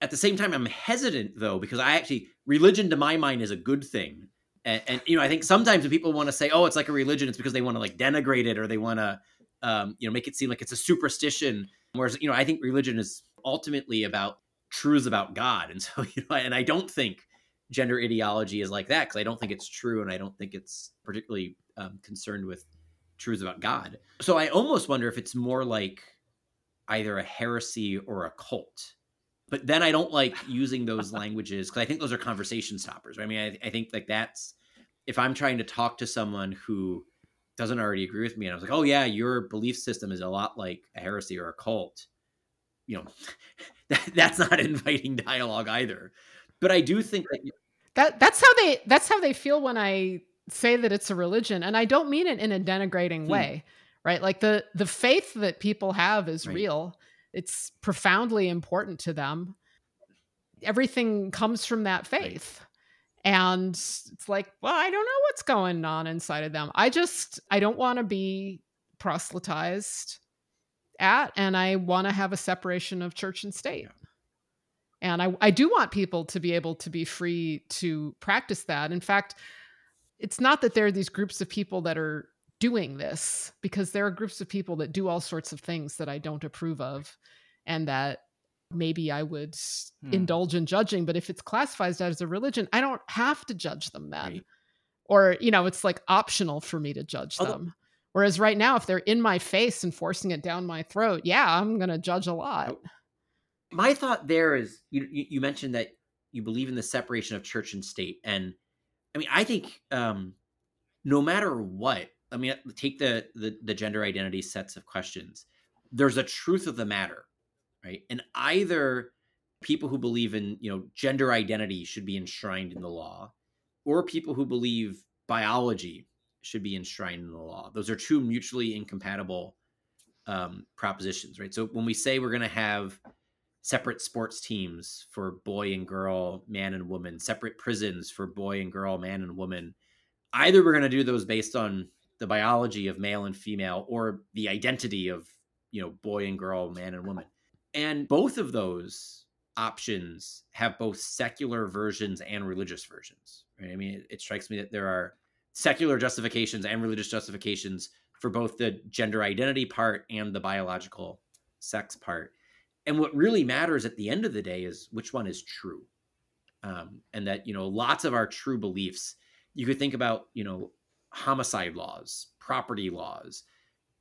at the same time, I'm hesitant though because I actually religion to my mind is a good thing, and, and you know I think sometimes when people want to say, "Oh, it's like a religion," it's because they want to like denigrate it or they want to um, you know make it seem like it's a superstition. Whereas you know I think religion is ultimately about truths about God, and so you know, and I don't think gender ideology is like that because I don't think it's true, and I don't think it's particularly um, concerned with truths about God. So I almost wonder if it's more like either a heresy or a cult but then I don't like using those languages because I think those are conversation stoppers. I mean, I, I, think like that's if I'm trying to talk to someone who doesn't already agree with me, and I was like, oh yeah, your belief system is a lot like a heresy or a cult. You know, that, that's not inviting dialogue either. But I do think that that that's how they that's how they feel when I say that it's a religion, and I don't mean it in a denigrating hmm. way, right? Like the the faith that people have is right. real it's profoundly important to them. Everything comes from that faith. Right. And it's like, well, I don't know what's going on inside of them. I just, I don't want to be proselytized at, and I want to have a separation of church and state. And I, I do want people to be able to be free to practice that. In fact, it's not that there are these groups of people that are doing this because there are groups of people that do all sorts of things that I don't approve of and that maybe I would hmm. indulge in judging. But if it's classified as a religion, I don't have to judge them then. Right. Or, you know, it's like optional for me to judge Although, them. Whereas right now, if they're in my face and forcing it down my throat, yeah, I'm going to judge a lot. My thought there is you, you mentioned that you believe in the separation of church and state. And I mean, I think um, no matter what, I mean, take the, the the gender identity sets of questions. There's a truth of the matter, right? And either people who believe in you know gender identity should be enshrined in the law, or people who believe biology should be enshrined in the law. Those are two mutually incompatible um, propositions, right? So when we say we're going to have separate sports teams for boy and girl, man and woman, separate prisons for boy and girl, man and woman, either we're going to do those based on the biology of male and female or the identity of you know boy and girl man and woman. And both of those options have both secular versions and religious versions right? I mean it, it strikes me that there are secular justifications and religious justifications for both the gender identity part and the biological sex part and what really matters at the end of the day is which one is true um, and that you know lots of our true beliefs you could think about you know homicide laws, property laws.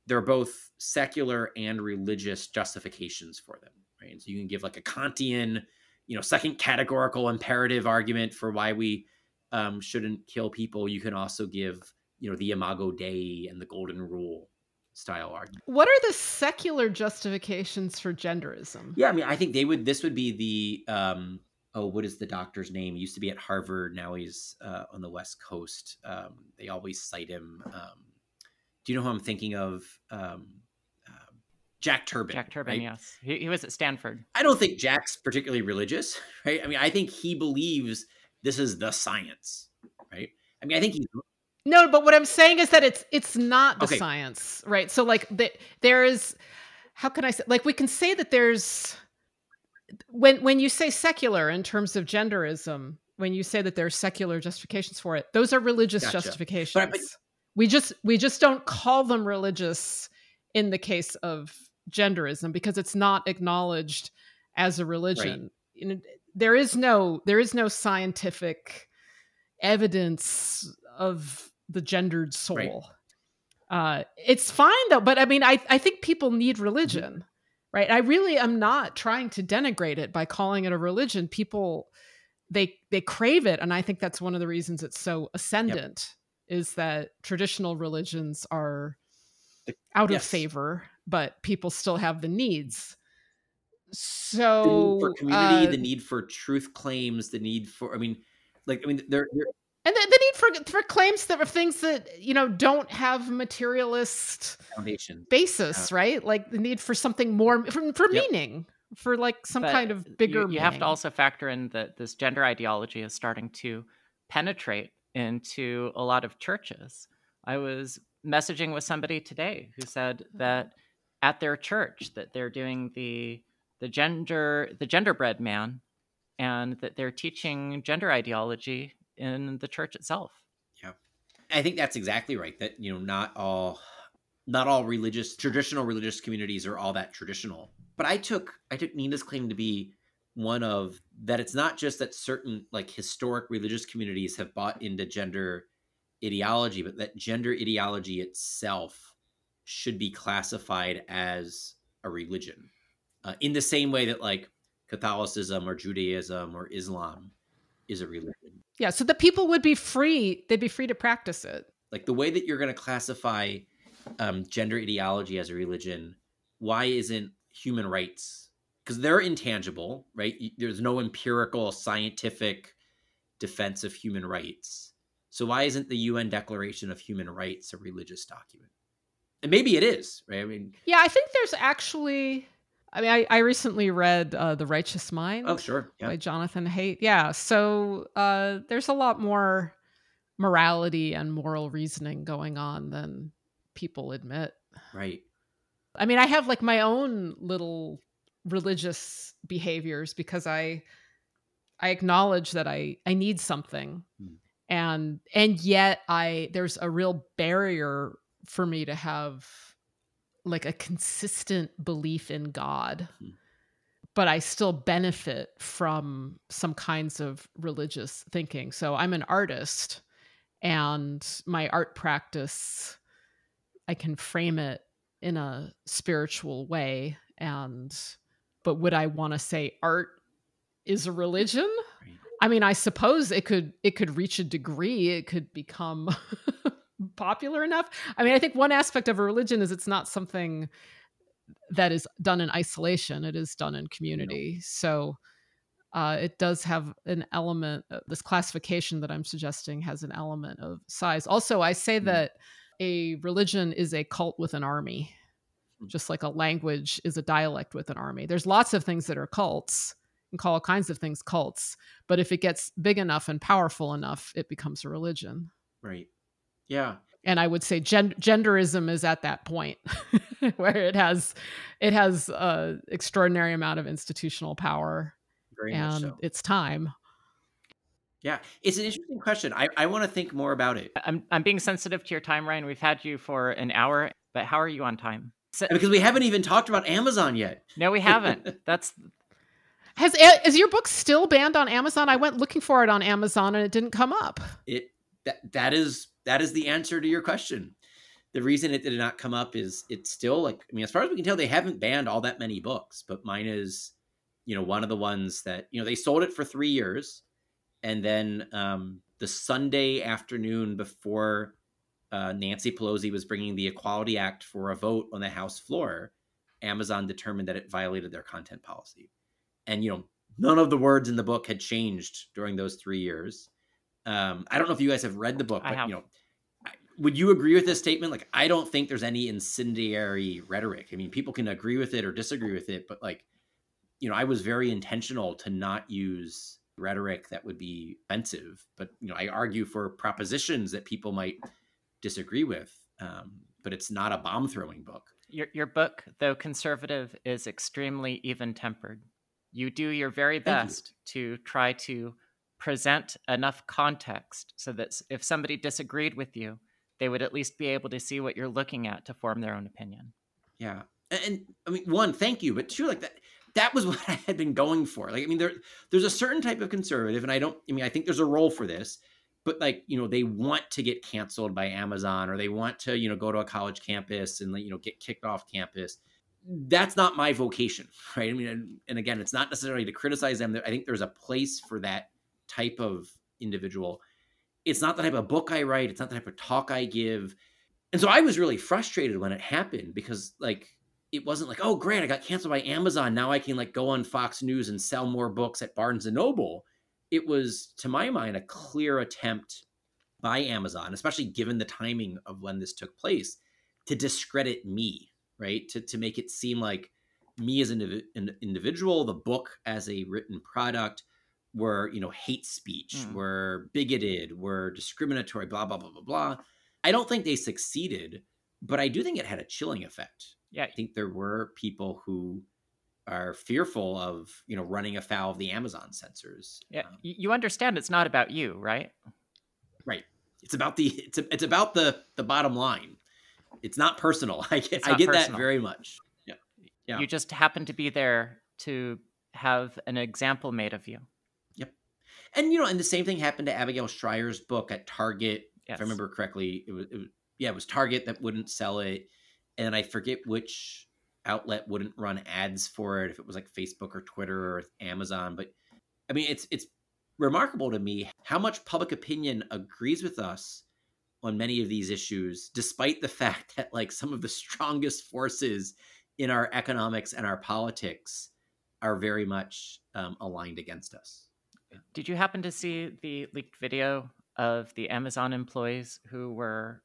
They're both secular and religious justifications for them, right? So you can give like a Kantian, you know, second categorical imperative argument for why we um, shouldn't kill people. You can also give, you know, the Imago Dei and the Golden Rule style argument. What are the secular justifications for genderism? Yeah, I mean, I think they would. This would be the um, oh, what is the doctor's name? He used to be at Harvard. Now he's uh, on the West Coast. Um, they always cite him. Um, do you know who I'm thinking of? Um, uh, Jack Turban. Jack Turban, right? yes. He, he was at Stanford. I don't think Jack's particularly religious, right? I mean, I think he believes this is the science, right? I mean, I think he's no, but what I'm saying is that it's it's not the okay. science, right? So like the, there is how can I say like we can say that there's when when you say secular in terms of genderism, when you say that there's secular justifications for it, those are religious Gotcha. justifications. But- but- we just we just don't call them religious in the case of genderism because it's not acknowledged as a religion. Know, there is no there is no scientific evidence of the gendered soul. Uh, it's fine though, but I mean, I I think people need religion, right? I really am not trying to denigrate it by calling it a religion. People they they crave it, and I think that's one of the reasons it's so ascendant. Is that traditional religions are out yes. of favor, but people still have the needs. the So need for community, uh, the need for truth claims, the need for I mean, like I mean, there and the, the need for for claims that are things that you know don't have materialist foundation. basis, right? Like the need for something more for, for Yep. meaning, for like some But kind of you- bigger. You, have to also factor in that this gender ideology is starting to penetrate into a lot of churches. I was messaging with somebody today who said Mm-hmm. that at their church that they're doing the the gender the genderbread man and that they're teaching gender ideology in the church itself. Yeah. I think that's exactly right. That you know, not all, not all religious traditional religious communities are all that traditional. But I took I took Nina's claim to be one of that. It's not just that certain like historic religious communities have bought into gender ideology, but that gender ideology itself should be classified as a religion, uh, in the same way that like Catholicism or Judaism or Islam is a religion yeah, so the people would be free; they'd be free to practice it. like the way that you're going to classify um, gender ideology as a religion why isn't human rights because they're intangible right there's no empirical scientific defense of human rights so why isn't the un declaration of human rights a religious document and maybe it is right i mean Yeah, I think there's actually. I mean, I, I recently read uh, *The Righteous Mind* oh sure yeah by Jonathan Haidt. Yeah, so uh, there's a lot more morality and moral reasoning going on than people admit. right I mean, I have like my own little religious behaviors because I I acknowledge that I I need something. Hmm. And and yet I there's a real barrier for me to have like a consistent belief in God. Hmm. But I still benefit from some kinds of religious thinking. So I'm an artist and my art practice I can frame it in a spiritual way and but would I want to say art is a religion? Right. I mean, I suppose it could it could reach a degree, it could become popular enough. I mean, I think one aspect of a religion is it's not something that is done in isolation, it is done in community. So uh, it does have an element, uh, this classification that I'm suggesting has an element of size. Also, I say Mm. that a religion is a cult with an army, Mm. just like a language is a dialect with an army. There's lots of things that are cults. and call all kinds of things cults, but if it gets big enough and powerful enough, it becomes a religion. right yeah And I would say gen- genderism is at that point where it has it has a extraordinary amount of institutional power, very much and so it's time. yeah it's an interesting question i, I want to think more about it I'm I'm being sensitive to your time, Ryan. We've had you for an hour, but how are you on time? So, because we haven't even talked about amazon yet no, we haven't. That's Has is your book still banned on Amazon? I went looking for it on Amazon and it didn't come up. it that that is that is the answer to your question. The reason it did not come up is it's still like i mean as far as we can tell they haven't banned all that many books but mine is you know one of the ones that you know they sold it for three years and then um the sunday afternoon before uh, nancy pelosi was bringing the equality act for a vote on the house floor amazon determined that it violated their content policy. And you know none of the words in the book had changed during those three years um, I don't know if you guys have read the book, I but have. you know, would you agree with this statement? Like, I don't think there's any incendiary rhetoric. I mean, people can agree with it or disagree with it, but like, you know, I was very intentional to not use rhetoric that would be offensive. But you know, I argue for propositions that people might disagree with. Um, but it's not a bomb throwing book. your your book, though conservative, is extremely even tempered. You do your very best to try to present enough context so that if somebody disagreed with you, they would at least be able to see what you're looking at to form their own opinion. Yeah. And, I mean, one, thank you, but two, like that, that was what I had been going for. Like, I mean, there, there's a certain type of conservative, and I don't, I mean, I think there's a role for this, but like, you know, they want to get canceled by Amazon or they want to, you know, go to a college campus and, you know, get kicked off campus. That's not my vocation, right? I mean, and, and again, it's not necessarily to criticize them. I think there's a place for that type of individual. It's not the type of book I write, it's not the type of talk I give. And so I was really frustrated when it happened because, like, it wasn't like, oh, great, I got canceled by Amazon. Now I can like go on Fox News and sell more books at Barnes and Noble. It was, to my mind, a clear attempt by Amazon, especially given the timing of when this took place, to discredit me, right? To, to make it seem like me as an, an individual, the book as a written product, were, you know, hate speech, mm. were bigoted, were discriminatory, blah, blah, blah, blah, blah. I don't think they succeeded, but I do think it had a chilling effect yeah, I think there were people who are fearful of you know running afoul of the Amazon censors. Yeah, um, you understand it's not about you, right? Right. It's about the it's a, it's about the the bottom line. It's not personal. I get I get personal. that very much. Yeah. Yeah. You just happen to be there to have an example made of you. And you know, and the same thing happened to Abigail Shrier's book at Target. Yes. If I remember correctly, it was, it was yeah, it was Target that wouldn't sell it and I forget which outlet wouldn't run ads for it if it was like Facebook or Twitter or Amazon. But I mean, it's it's remarkable to me how much public opinion agrees with us on many of these issues, despite the fact that like some of the strongest forces in our economics and our politics are very much um, aligned against us. Did you happen to see the leaked video of the Amazon employees who were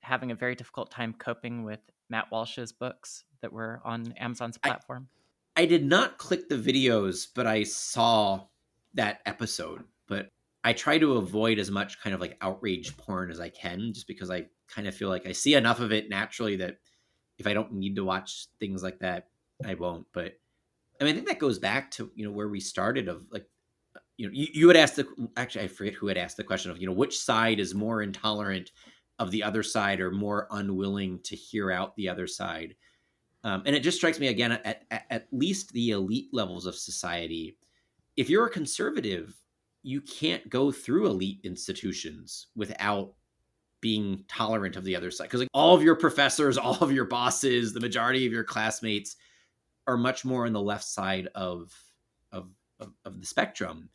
having a very difficult time coping with Matt Walsh's books that were on Amazon's platform? I, I did not click the videos, but I saw that episode. But I try to avoid as much kind of like outrage porn as I can, just because I kind of feel like I see enough of it naturally that if I don't need to watch things like that, I won't. But I mean, I think that goes back to you know where we started of like you know you, you had asked the actually I forget who had asked the question of you know which side is more intolerant of the other side or more unwilling to hear out the other side. Um, and it just strikes me again at, at, at least the elite levels of society. If you're a conservative, you can't go through elite institutions without being tolerant of the other side. Because like all of your professors, all of your bosses, the majority of your classmates are much more on the left side of of, of, of the spectrum.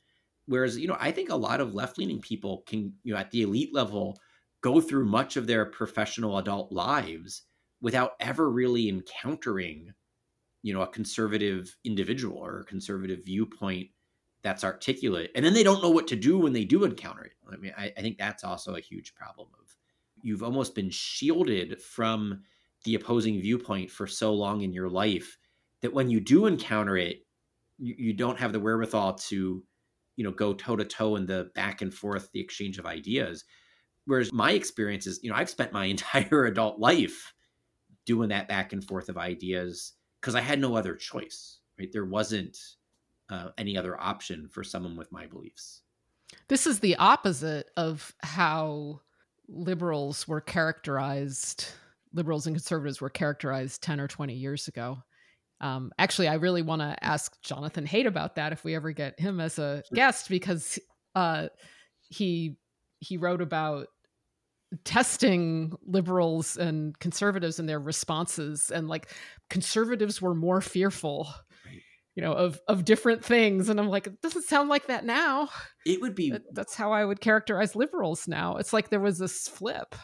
Whereas, you know, I think a lot of left leaning people can, you know, at the elite level go through much of their professional adult lives without ever really encountering you know a conservative individual or a conservative viewpoint that's articulate. And then they don't know what to do when they do encounter it. I mean i, I think that's also a huge problem of you've almost been shielded from the opposing viewpoint for so long in your life that when you do encounter it you, you don't have the wherewithal to you know go toe to toe in the back and forth the exchange of ideas Whereas my experience is, you know, I've spent my entire adult life doing that back and forth of ideas because I had no other choice, right? There wasn't uh, any other option for someone with my beliefs. This is the opposite of how liberals were characterized, liberals and conservatives were characterized 10 or 20 years ago. Um, actually, I really want to ask Jonathan Haidt about that if we ever get him as a guest because uh, he he wrote about testing liberals and conservatives and their responses and like conservatives were more fearful you know of of different things and i'm like it doesn't sound like that now. It would be that's how i would characterize liberals now. It's like there was this flip.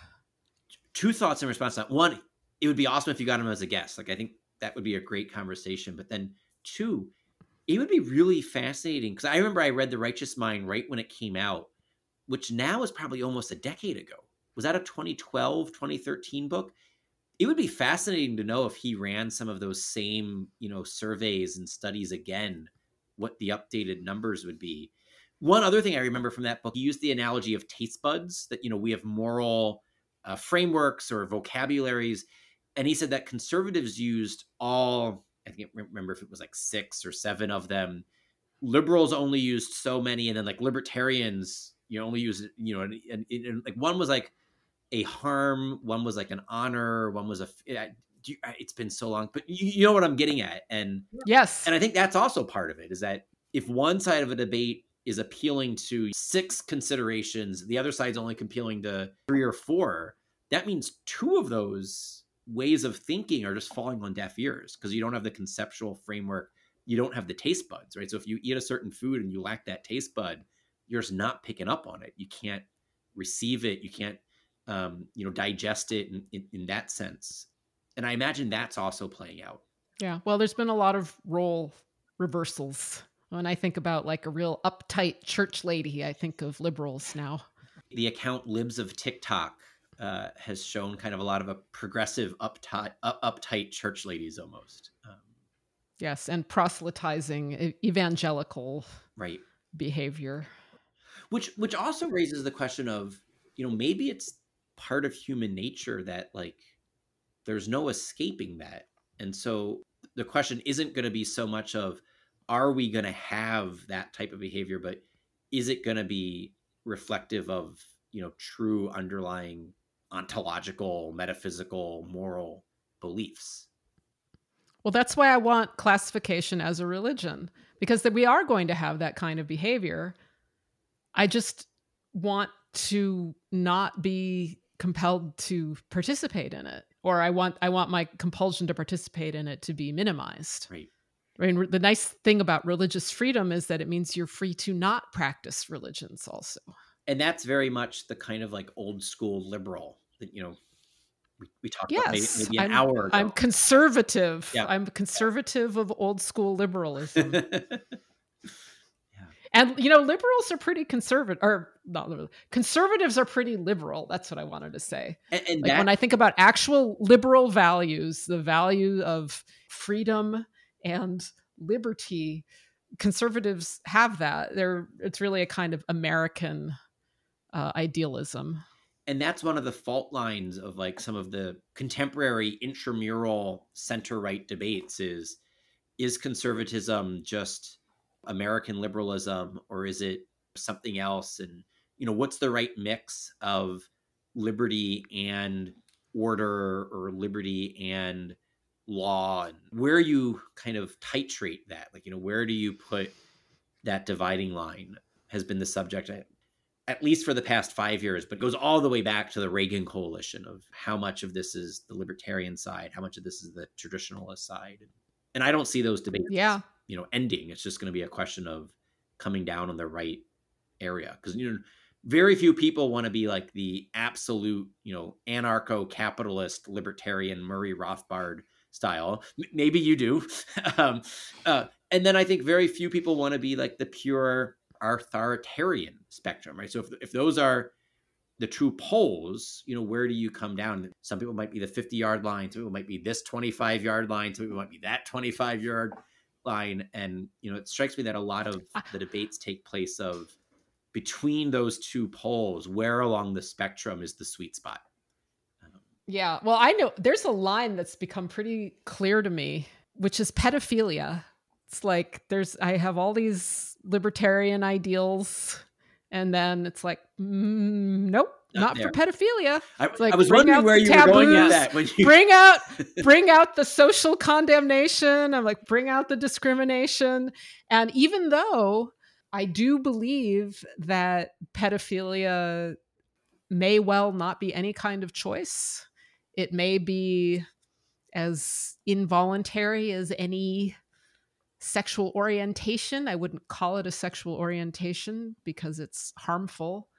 Two thoughts in response to that. One it would be awesome if you got him as a guest. Like i think that would be a great conversation but then two it would be really fascinating because i remember i read the righteous mind right when it came out which now is probably almost a decade ago. Was that a 2012 2013 book? It would be fascinating to know if he ran some of those same you know surveys and studies again what the updated numbers would be. One other thing i remember from that book he used the analogy of taste buds that you know we have moral uh, frameworks or vocabularies and he said that conservatives used all I think remember if it was like six or seven of them. Liberals only used so many, and then like libertarians, you know, only use you know, and, and, and like one was like a harm, one was like an honor, one was a. It's been so long, but you, you know what I'm getting at, and yes, and I think that's also part of it is that if one side of a debate is appealing to six considerations, the other side's only appealing to three or four, that means two of those ways of thinking are just falling on deaf ears because you don't have the conceptual framework you don't have the taste buds right? So if you eat a certain food and you lack that taste bud you're just not picking up on it. You can't receive it you can't um, you know digest it in, in, in that sense. And i imagine that's also playing out. Yeah well there's been a lot of role reversals. When i think about like a real uptight church lady i think of liberals now. The account libs of tiktok uh, has shown kind of a lot of a progressive, uptight, up, uptight church ladies almost. Um, yes, and proselytizing evangelical right. behavior, which which also raises the question of you know maybe it's part of human nature that like there's no escaping that, and so the question isn't going to be so much of are we going to have that type of behavior, but is it going to be reflective of you know true underlying ontological, metaphysical, moral beliefs. Well, that's why I want classification as a religion, because that we are going to have that kind of behavior. I just want to not be compelled to participate in it or i want i want my compulsion to participate in it to be minimized right I mean, the nice thing about religious freedom is that it means you're free to not practice religions also. And that's very much the kind of like old school liberal you know we, we talked yes, about maybe, maybe an I'm, hour ago. I'm conservative. Yeah. I'm conservative of old school liberalism. yeah. And you know, liberals are pretty conservative, or not liberal. Conservatives are pretty liberal. That's what I wanted to say. And, and like that, when I think about actual liberal values, the value of freedom and liberty, conservatives have that. They're it's really a kind of American uh, idealism and that's one of the fault lines of like some of the contemporary intramural center right debates is is conservatism just american liberalism or is it something else? And you know what's the right mix of liberty and order or liberty and law? And where you kind of titrate that like you know where do you put that dividing line has been the subject at least for the past five years, but goes all the way back to the Reagan coalition of how much of this is the libertarian side, how much of this is the traditionalist side. And I don't see those debates, yeah. you know, ending. It's just going to be a question of coming down on the right area. Because, you know, very few people want to be like the absolute, you know, anarcho capitalist libertarian Murray Rothbard style. M- maybe you do. um, uh, and then I think very few people want to be like the pure authoritarian spectrum, right? So if, if those are the true poles, you know, where do you come down? Some people might be the 50 yard line, some people might be this 25 yard line, some people might be that 25 yard line. And, you know, it strikes me that a lot of the debates take place of between those two poles, where along the spectrum is the sweet spot? Um, yeah. Well, I know there's a line that's become pretty clear to me, which is pedophilia. It's like there's, I have all these libertarian ideals and then it's like mm, nope not, not for pedophilia. I, like, I was wondering where you taboos, were going with that when you... bring out bring out the social condemnation. I'm like bring out the discrimination. And even though i do believe that pedophilia may well not be any kind of choice it may be as involuntary as any sexual orientation. I wouldn't call it a sexual orientation because it's harmful,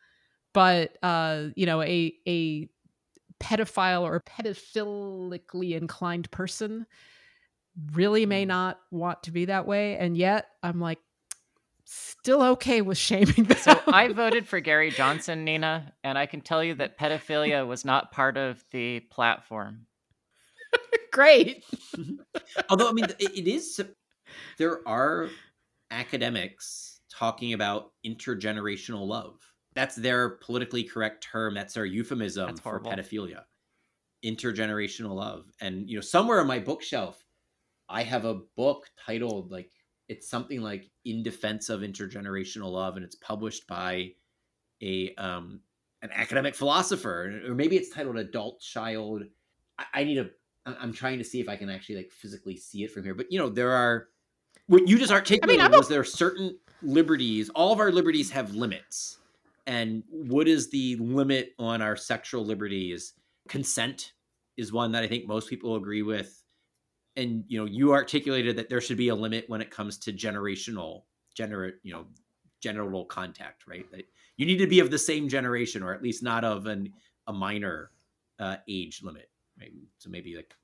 but uh, you know, a a pedophile or pedophilically inclined person really may mm. not want to be that way, and yet I'm like still okay with shaming them. So I voted for Gary Johnson, Nina, and I can tell you that pedophilia was not part of the platform. Great. Although I mean, it is there are academics talking about intergenerational love. That's their politically correct term. That's their euphemism That's for pedophilia. Intergenerational love. And you know, somewhere on my bookshelf, I have a book titled like it's something like In Defense of Intergenerational Love, and it's published by a um an academic philosopher, or maybe it's titled Adult Child. I, I need a. I'm trying to see if I can actually like physically see it from here, but you know there are what you just articulated I mean, was there are certain liberties. All of our liberties have limits, and what is the limit on our sexual liberties? Consent is one that I think most people agree with and you know you articulated that there should be a limit when it comes to generational gener you know genital contact right that you need to be of the same generation or at least not of an a minor uh, age limit right so maybe like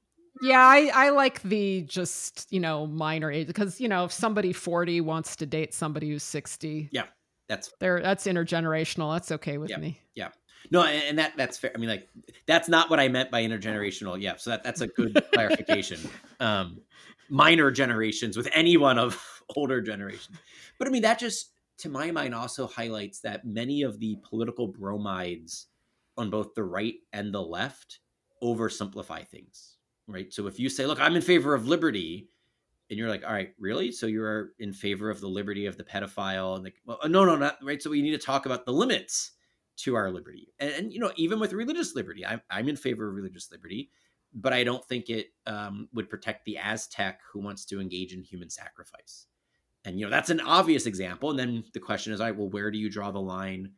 yeah I, I like the just you know minor age because you know if somebody 40 wants to date somebody who's 60 yeah that's there that's intergenerational that's okay with yeah, me yeah no, and that that's fair. I mean, like that's not what I meant by intergenerational. Yeah, so that that's a good clarification. Um, minor generations with anyone of older generation, but I mean that just to my mind also highlights that many of the political bromides on both the right and the left oversimplify things. Right. So if you say, "Look, I'm in favor of liberty," and you're like, all right, really? So you're in favor of the liberty of the pedophile? And like, well, no, no, not right. So we need to talk about the limits to our liberty. And, and, you know, even with religious liberty, I'm, I'm in favor of religious liberty, but I don't think it um, would protect the Aztec who wants to engage in human sacrifice. And, you know, that's an obvious example. And then the question is, all right, well, where do you draw the line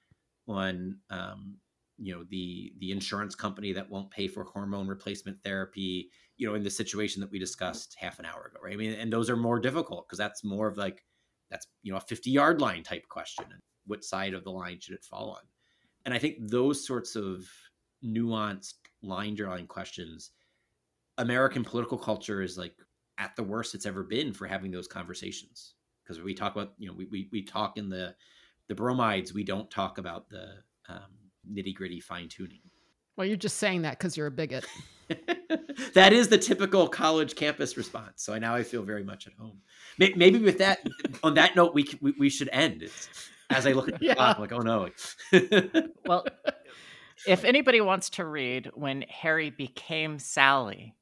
on, um, you know, the, the insurance company that won't pay for hormone replacement therapy, you know, in the situation that we discussed half an hour ago, right? I mean, and those are more difficult because that's more of like, that's, you know, a 50 yard line type question. And what side of the line should it fall on? And I think those sorts of nuanced line drawing questions, American political culture is like at the worst it's ever been for having those conversations. Because we talk about, you know, we, we, we talk in the the bromides, we don't talk about the um, nitty gritty fine tuning. Well, you're just saying that because you're a bigot. that is the typical college campus response. So now I feel very much at home. Maybe with that, on that note, we we, we should end. It's, as I look at the yeah. clock, like, oh no. well, if anybody wants to read when Harry became Sally,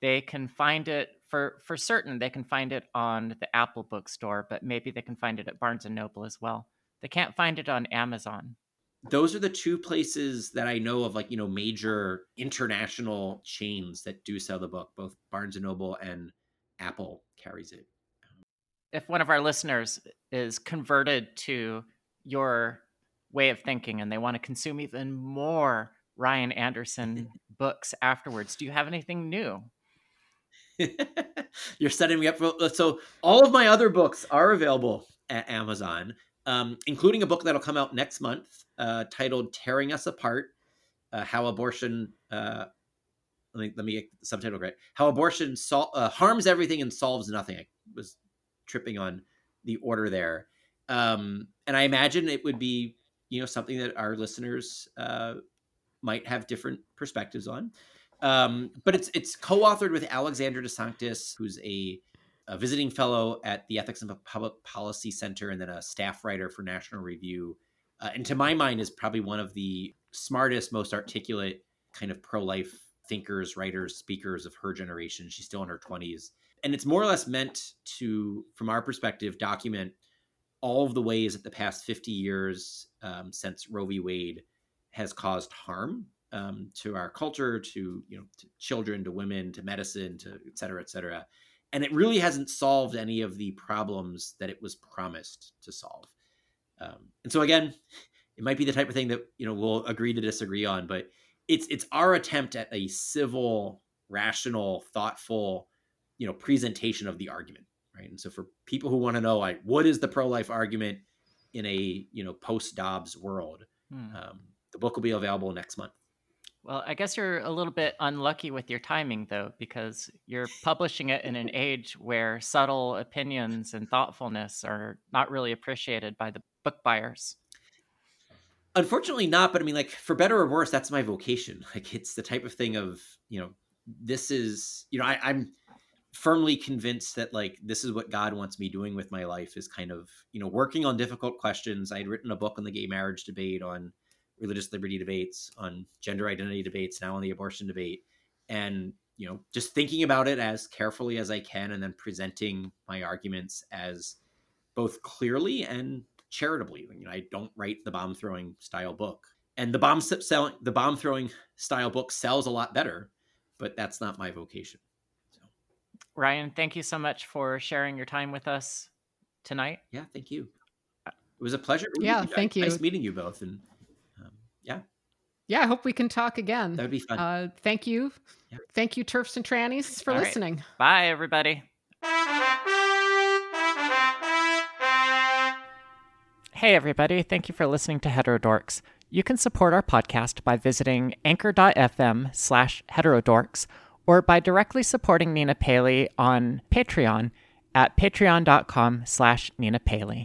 they can find it for for certain. They can find it on the Apple Bookstore, but maybe they can find it at Barnes and Noble as well. They can't find it on Amazon. Those are the two places that I know of, like you know, major international chains that do sell the book. Both Barnes and Noble and Apple carries it if one of our listeners is converted to your way of thinking and they want to consume even more Ryan Anderson books afterwards, do you have anything new? You're setting me up for so all of my other books are available at Amazon, um, including a book that'll come out next month uh, titled "Tearing Us Apart: uh, How Abortion." Uh, let me let me get the subtitle right. How abortion sol- uh, harms everything and solves nothing. I was tripping on the order there. Um, and I imagine it would be, you know, something that our listeners uh, might have different perspectives on. Um, but it's it's co-authored with Alexandra DeSanctis, who's a, a, visiting fellow at the Ethics and Public Policy Center, and then a staff writer for National Review. Uh, and to my mind, is probably one of the smartest, most articulate kind of pro-life thinkers, writers, speakers of her generation. She's still in her twenties, and it's more or less meant to, from our perspective, document all of the ways that the past 50 years um, since Roe v. Wade has caused harm um, to our culture, to you know, to children, to women, to medicine, to et cetera, et cetera. And it really hasn't solved any of the problems that it was promised to solve. Um, and so again, it might be the type of thing that you know we'll agree to disagree on, but it's it's our attempt at a civil, rational, thoughtful you know presentation of the argument right and so for people who want to know like what is the pro-life argument in a you know post dobbs world hmm. um, the book will be available next month well i guess you're a little bit unlucky with your timing though because you're publishing it in an age where subtle opinions and thoughtfulness are not really appreciated by the book buyers unfortunately not but i mean like for better or worse that's my vocation like it's the type of thing of you know this is you know I, i'm firmly convinced that like this is what God wants me doing with my life is kind of you know working on difficult questions. I had written a book on the gay marriage debate, on religious liberty debates, on gender identity debates, now on the abortion debate, and you know, just thinking about it as carefully as I can and then presenting my arguments as both clearly and charitably. You know, I don't write the bomb throwing style book. And the bomb selling the bomb throwing style book sells a lot better, but that's not my vocation. So. Ryan, thank you so much for sharing your time with us tonight. Yeah, thank you. It was a pleasure. Yeah, you thank you. Nice meeting you both. And um, yeah. Yeah, I hope we can talk again. That would be fun. Uh, thank you. Yeah. Thank you, TERFs and trannies, for All listening. Right. Bye, everybody. Hey, everybody. Thank you for listening to Heterodorx. You can support our podcast by visiting anchor.fm slash heterodorx or by directly supporting Nina Paley on Patreon at patreon.com slash Nina Paley.